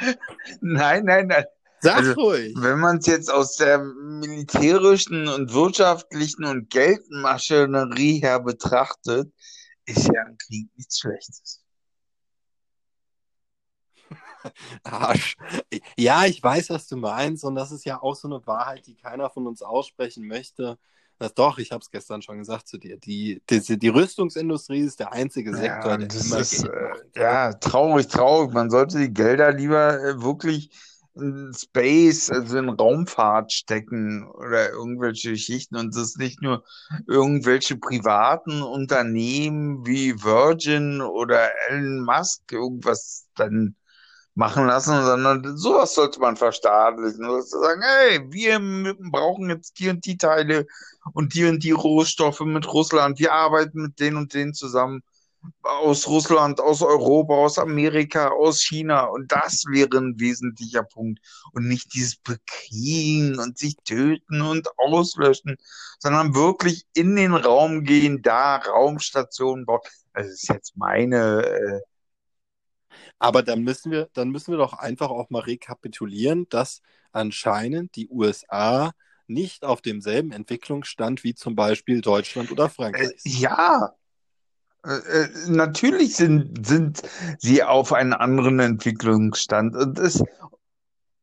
(laughs) nein, nein, nein. Sag also, ruhig. Wenn man es jetzt aus der militärischen und wirtschaftlichen und Geldmaschinerie her betrachtet, ist ja ein Krieg nichts Schlechtes. (laughs) Arsch. Ja, ich weiß, was du meinst, und das ist ja auch so eine Wahrheit, die keiner von uns aussprechen möchte. Das doch, ich habe es gestern schon gesagt zu dir. Die, die, die Rüstungsindustrie ist der einzige Sektor, ja, der immer ist, äh, Ja, traurig, traurig. Man sollte die Gelder lieber äh, wirklich Space, also in Raumfahrt stecken oder irgendwelche Geschichten und das nicht nur irgendwelche privaten Unternehmen wie Virgin oder Elon Musk irgendwas dann machen lassen, sondern sowas sollte man verstaatlichen. Also sagen, hey, wir brauchen jetzt die und die Teile und die und die Rohstoffe mit Russland. Wir arbeiten mit denen und denen zusammen aus Russland, aus Europa, aus Amerika, aus China. Und das wäre ein wesentlicher Punkt. Und nicht dieses Bekriegen und sich töten und auslöschen, sondern wirklich in den Raum gehen, da Raumstationen bauen. Das ist jetzt meine. Äh aber dann müssen wir, dann müssen wir doch einfach auch mal rekapitulieren, dass anscheinend die USA nicht auf demselben Entwicklungsstand wie zum Beispiel Deutschland oder Frankreich. Äh, ja, äh, äh, natürlich sind, sind sie auf einen anderen Entwicklungsstand. Und das,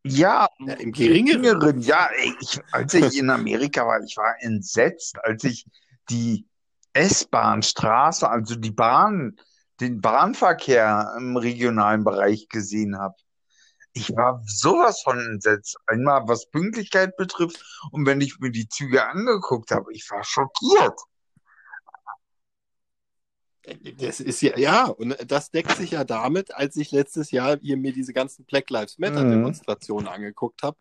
ja, ja, im geringeren. geringeren ja, ich, als ich in Amerika war, ich war entsetzt, als ich die S-Bahn-Straße, also die Bahn, den Bahnverkehr im regionalen Bereich gesehen habe. Ich war sowas von entsetzt. Einmal was Pünktlichkeit betrifft und wenn ich mir die Züge angeguckt habe, ich war schockiert. Das ist ja, ja, und das deckt sich ja damit, als ich letztes Jahr hier mir diese ganzen Black Lives Matter mhm. Demonstrationen mhm. angeguckt habe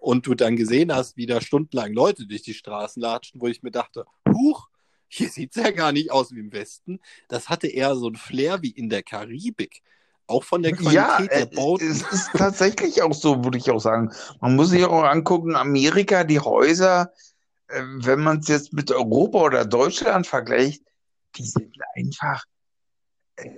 und du dann gesehen hast, wie da stundenlang Leute durch die Straßen latschen, wo ich mir dachte, huch, hier sieht es ja gar nicht aus wie im Westen. Das hatte eher so ein Flair wie in der Karibik. Auch von der Qualität ja, der äh, Bauten. Es ist tatsächlich auch so, würde ich auch sagen. Man muss sich auch angucken, Amerika, die Häuser, äh, wenn man es jetzt mit Europa oder Deutschland vergleicht, die sind einfach äh,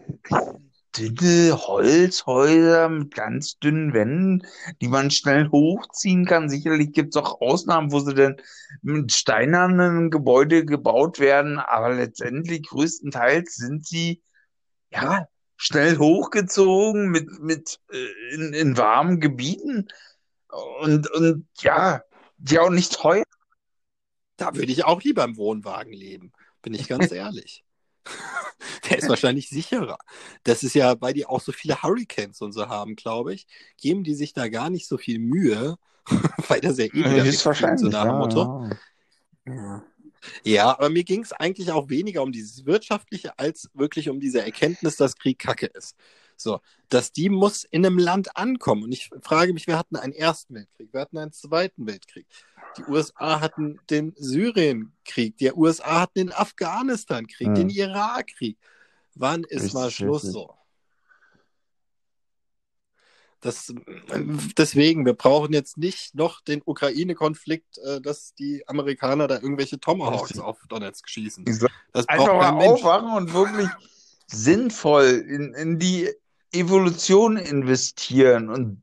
dünne Holzhäuser mit ganz dünnen Wänden, die man schnell hochziehen kann. Sicherlich gibt es auch Ausnahmen, wo sie dann mit steinernen Gebäude gebaut werden, aber letztendlich größtenteils sind sie ja schnell hochgezogen mit mit äh, in, in warmen Gebieten und und ja, die auch nicht teuer. Da würde ich auch lieber im Wohnwagen leben, bin ich ganz (laughs) ehrlich. (laughs) Der ist wahrscheinlich sicherer. Das ist ja, weil die auch so viele Hurricanes und so haben, glaube ich, geben die sich da gar nicht so viel Mühe, (laughs) weil das ja eh wieder ist wahrscheinlich, so nach dem ja, Motto. ja. Ja, aber mir ging es eigentlich auch weniger um dieses Wirtschaftliche, als wirklich um diese Erkenntnis, dass Krieg Kacke ist. So, dass die muss in einem Land ankommen. Und ich frage mich, wir hatten einen Ersten Weltkrieg, wir hatten einen Zweiten Weltkrieg. Die USA hatten den Syrienkrieg, die USA hatten den Afghanistan-Krieg, Hm. den Irakkrieg. Wann ist Richtig, mal Schluss richtig. so? Das, deswegen, wir brauchen jetzt nicht noch den Ukraine-Konflikt, äh, dass die Amerikaner da irgendwelche Tomahawks Richtig. auf Donetsk schießen. Das Einfach braucht mal aufwachen und wirklich sinnvoll in, in die Evolution investieren. Und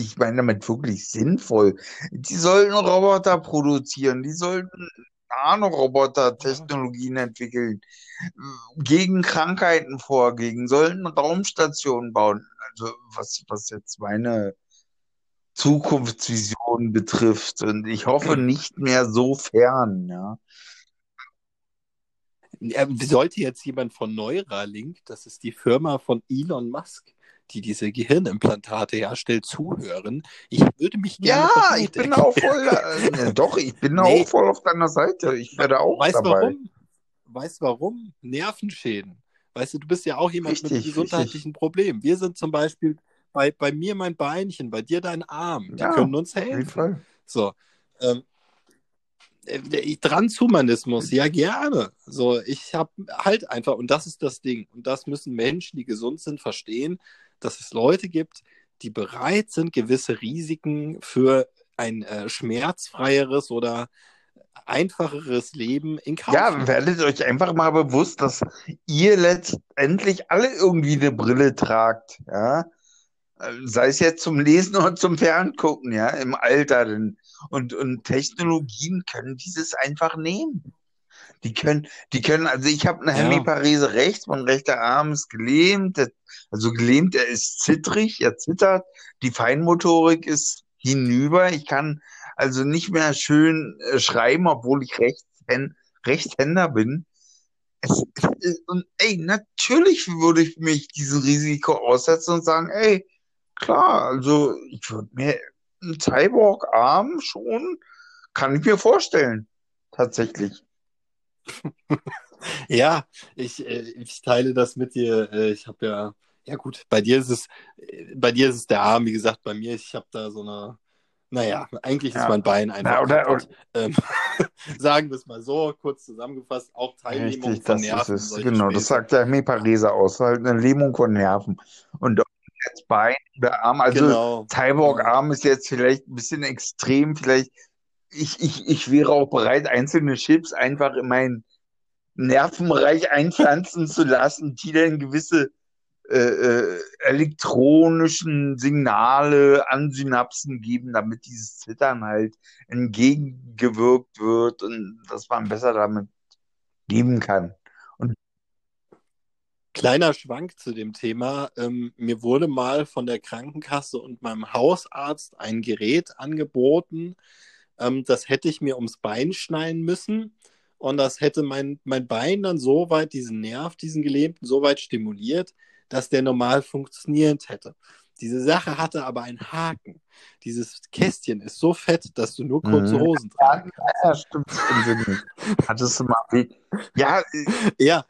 ich meine damit wirklich sinnvoll. Die sollten Roboter produzieren, die sollten Nanoroboter-Technologien entwickeln, gegen Krankheiten vorgehen, sollten Raumstationen bauen. Also was, was jetzt meine Zukunftsvision betrifft. Und ich hoffe (clears throat) nicht mehr so fern, ja. Ja, sollte jetzt jemand von Neuralink, das ist die Firma von Elon Musk, die diese Gehirnimplantate herstellt, zuhören, ich würde mich gerne Ja, ich bin auch voll, äh, doch, ich bin Nee. auch voll auf deiner Seite. Ich werde auch Weißt du dabei. warum? Weißt du warum? Nervenschäden. Weißt du, du bist ja auch jemand mit einem Richtig, gesundheitlichen Problem. Wir sind zum Beispiel bei, bei mir mein Beinchen, bei dir dein Arm. Die Ja, können uns Auf jeden helfen. Fall. So. Ähm, äh, Transhumanismus, ja gerne. So, ich habe halt einfach, und das ist das Ding, und das müssen Menschen, die gesund sind, verstehen, dass es Leute gibt, die bereit sind, gewisse Risiken für ein äh, schmerzfreieres oder einfacheres Leben in Kauf Ja, werdet euch einfach mal bewusst, dass ihr letztendlich alle irgendwie eine Brille tragt, ja. Sei es jetzt zum Lesen oder zum Ferngucken, ja, im Alter. denn- Und, und Technologien können dieses einfach nehmen. Die können, die können, also ich habe eine Ja. Hemiparese rechts, mein rechter Arm ist gelähmt, also gelähmt, er ist zittrig, er zittert, die Feinmotorik ist hinüber, ich kann also nicht mehr schön äh, schreiben, obwohl ich Rechtshänd, Rechtshänder bin. Es, es, und ey, natürlich würde ich mich diesem Risiko aussetzen und sagen, ey, klar, also ich würde mir einen Cyborg-Arm schon, kann ich mir vorstellen, tatsächlich. (laughs) Ja, ich, äh, ich teile das mit dir. Äh, Ich habe ja, ja gut, bei dir ist es, äh, bei dir ist es der Arm, wie gesagt, bei mir, ich habe da so eine, naja, eigentlich ist Ja. mein Bein einfach Na, oder- kaputt. Ähm, (laughs) sagen wir es mal so, kurz zusammengefasst, auch Teilnehmung Richtig, von das Nerven. ist es. Genau, das Späße. sagt der Hemiparese aus. Halt eine Lähmung von Nerven. Und jetzt Bein oder Arm, also Genau. Cyborg-Arm ist jetzt vielleicht ein bisschen extrem. Vielleicht, ich, ich, ich wäre auch bereit, einzelne Chips einfach in meinen Nervenbereich einpflanzen zu lassen, die dann gewisse äh, äh, elektronischen Signale an Synapsen geben, damit dieses Zittern halt entgegengewirkt wird und dass man besser damit leben kann. Kleiner Schwank zu dem Thema. Ähm, mir wurde mal von der Krankenkasse und meinem Hausarzt ein Gerät angeboten. Ähm, das hätte ich mir ums Bein schneiden müssen. Und das hätte mein, mein Bein dann so weit, diesen Nerv, diesen Gelähmten, so weit stimuliert, dass der normal funktioniert hätte. Diese Sache hatte aber einen Haken. Dieses Kästchen ist so fett, dass du nur kurze Mhm. Hosen tragen kannst. Ja, stimmt. stimmt. Hattest du mal weh? Ja, äh, Ja.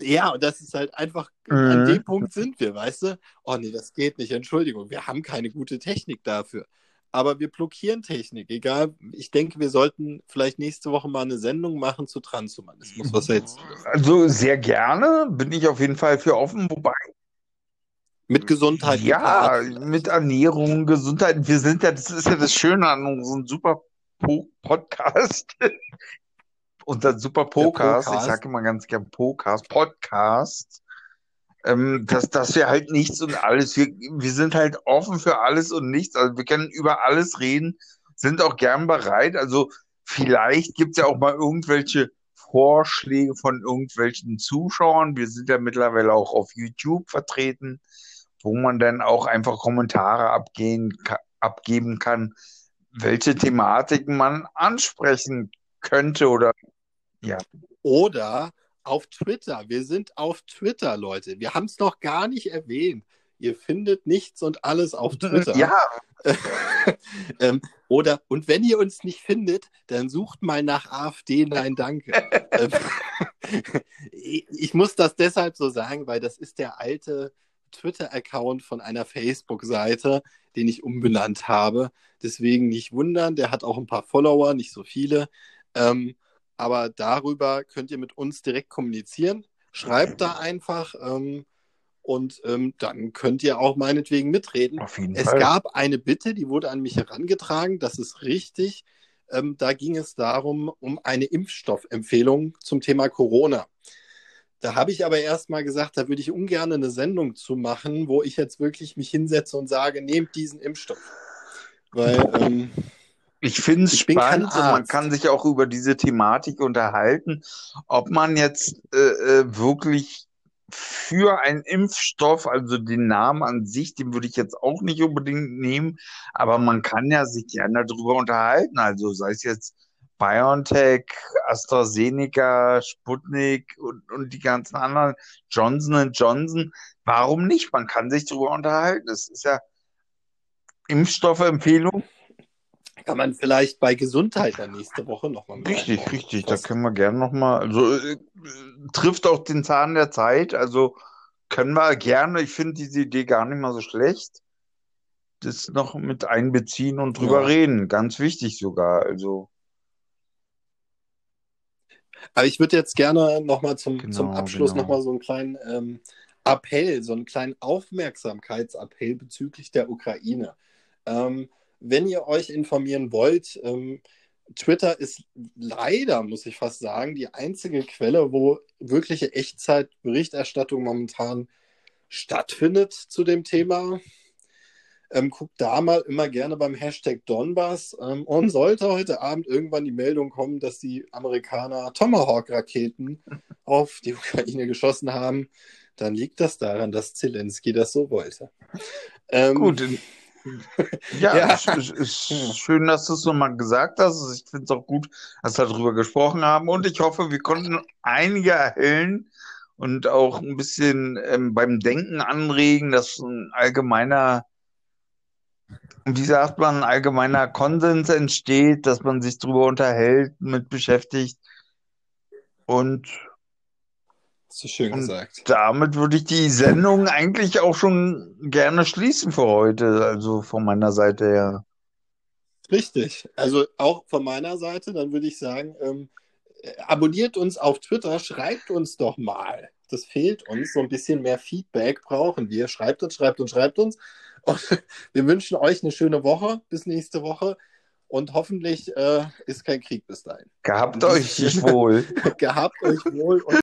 Ja, und das ist halt einfach, an Mhm. dem Punkt sind wir, weißt du? Oh nee, das geht nicht, Entschuldigung, wir haben keine gute Technik dafür. Aber wir blockieren Technik, egal. Ich denke, wir sollten vielleicht nächste Woche mal eine Sendung machen zu Transhumanismus, was jetzt also sehr gerne bin ich auf jeden Fall für offen, wobei mit Gesundheit. Ja, mit Ernährung, Gesundheit, wir sind ja, das ist ja das Schöne an unseren super po Podcast, (laughs) unseren super Podcast, ich sage immer ganz gern Podcast, Podcast, ähm, dass, dass wir halt nichts und alles, wir, wir sind halt offen für alles und nichts, also wir können über alles reden, sind auch gern bereit, also vielleicht gibt es ja auch mal irgendwelche Vorschläge von irgendwelchen Zuschauern, wir sind ja mittlerweile auch auf YouTube vertreten, wo man dann auch einfach Kommentare abgehen, abgeben kann, welche Thematiken man ansprechen könnte oder ja. Oder auf Twitter. Wir sind auf Twitter, Leute. Wir haben es noch gar nicht erwähnt. Ihr findet nichts und alles auf (laughs) Twitter. Ja. (laughs) ähm, oder, und wenn ihr uns nicht findet, dann sucht mal nach AfD. Nein, danke. (laughs) Ähm, ich muss das deshalb so sagen, weil das ist der alte Twitter-Account von einer Facebook-Seite, den ich umbenannt habe. Deswegen nicht wundern, der hat auch ein paar Follower, nicht so viele. Ähm, aber darüber könnt ihr mit uns direkt kommunizieren. Schreibt da einfach ähm, und ähm, dann könnt ihr auch meinetwegen mitreden. Auf jeden es Fall. gab eine Bitte, die wurde an mich herangetragen, das ist richtig. Ähm, da ging es darum, um eine Impfstoffempfehlung zum Thema Corona. Da habe ich aber erst mal gesagt, da würde ich ungern eine Sendung zu machen, wo ich jetzt wirklich mich hinsetze und sage, nehmt diesen Impfstoff. Weil ähm, ich finde es spannend und man Arzt. kann sich auch über diese Thematik unterhalten, ob man jetzt äh, äh, wirklich für einen Impfstoff, also den Namen an sich, den würde ich jetzt auch nicht unbedingt nehmen, aber man kann ja sich gerne darüber unterhalten, also sei es jetzt BioNTech, AstraZeneca, Sputnik und, und die ganzen anderen, Johnson Johnson, warum nicht? Man kann sich darüber unterhalten. Es ist ja Impfstoffempfehlung. Kann man vielleicht bei Gesundheit dann nächste Woche nochmal Richtig, einbauen. richtig. Da Das- können wir gerne nochmal, also äh, trifft auch den Zahn der Zeit. Also können wir gerne, ich finde diese Idee gar nicht mal so schlecht. Das noch mit einbeziehen und drüber Ja. reden. Ganz wichtig sogar. Also, Aber ich würde jetzt gerne nochmal zum, Genau, zum Abschluss genau. nochmal so einen kleinen ähm, Appell, so einen kleinen Aufmerksamkeitsappell bezüglich der Ukraine. Ähm, wenn ihr euch informieren wollt, ähm, Twitter ist leider, muss ich fast sagen, die einzige Quelle, wo wirkliche Echtzeitberichterstattung momentan stattfindet zu dem Thema. Ähm, guckt da mal immer gerne beim Hashtag Donbass. Ähm, und (laughs) sollte heute Abend irgendwann die Meldung kommen, dass die Amerikaner Tomahawk-Raketen (laughs) auf die Ukraine geschossen haben, dann liegt das daran, dass Zelensky das so wollte. Ähm, gut. Ja, Ja. schön, dass du es nochmal gesagt hast. Ich finde es auch gut, dass wir darüber gesprochen haben. Und ich hoffe, wir konnten einige erhellen und auch ein bisschen ähm, beim Denken anregen, dass ein allgemeiner, wie sagt man, ein allgemeiner Konsens entsteht, dass man sich darüber unterhält, mit beschäftigt. Und so schön Und- gesagt. damit würde ich die Sendung eigentlich auch schon gerne schließen für heute, also von meiner Seite her. Richtig. Also auch von meiner Seite, dann würde ich sagen, ähm, äh, abonniert uns auf Twitter, schreibt uns doch mal. Das fehlt uns. So ein bisschen mehr Feedback brauchen wir. Schreibt uns, schreibt uns, schreibt uns. (laughs) Und wir wünschen euch eine schöne Woche. Bis nächste Woche. Und hoffentlich äh, ist kein Krieg bis dahin. Gehabt euch (laughs) wohl. Gehabt euch wohl und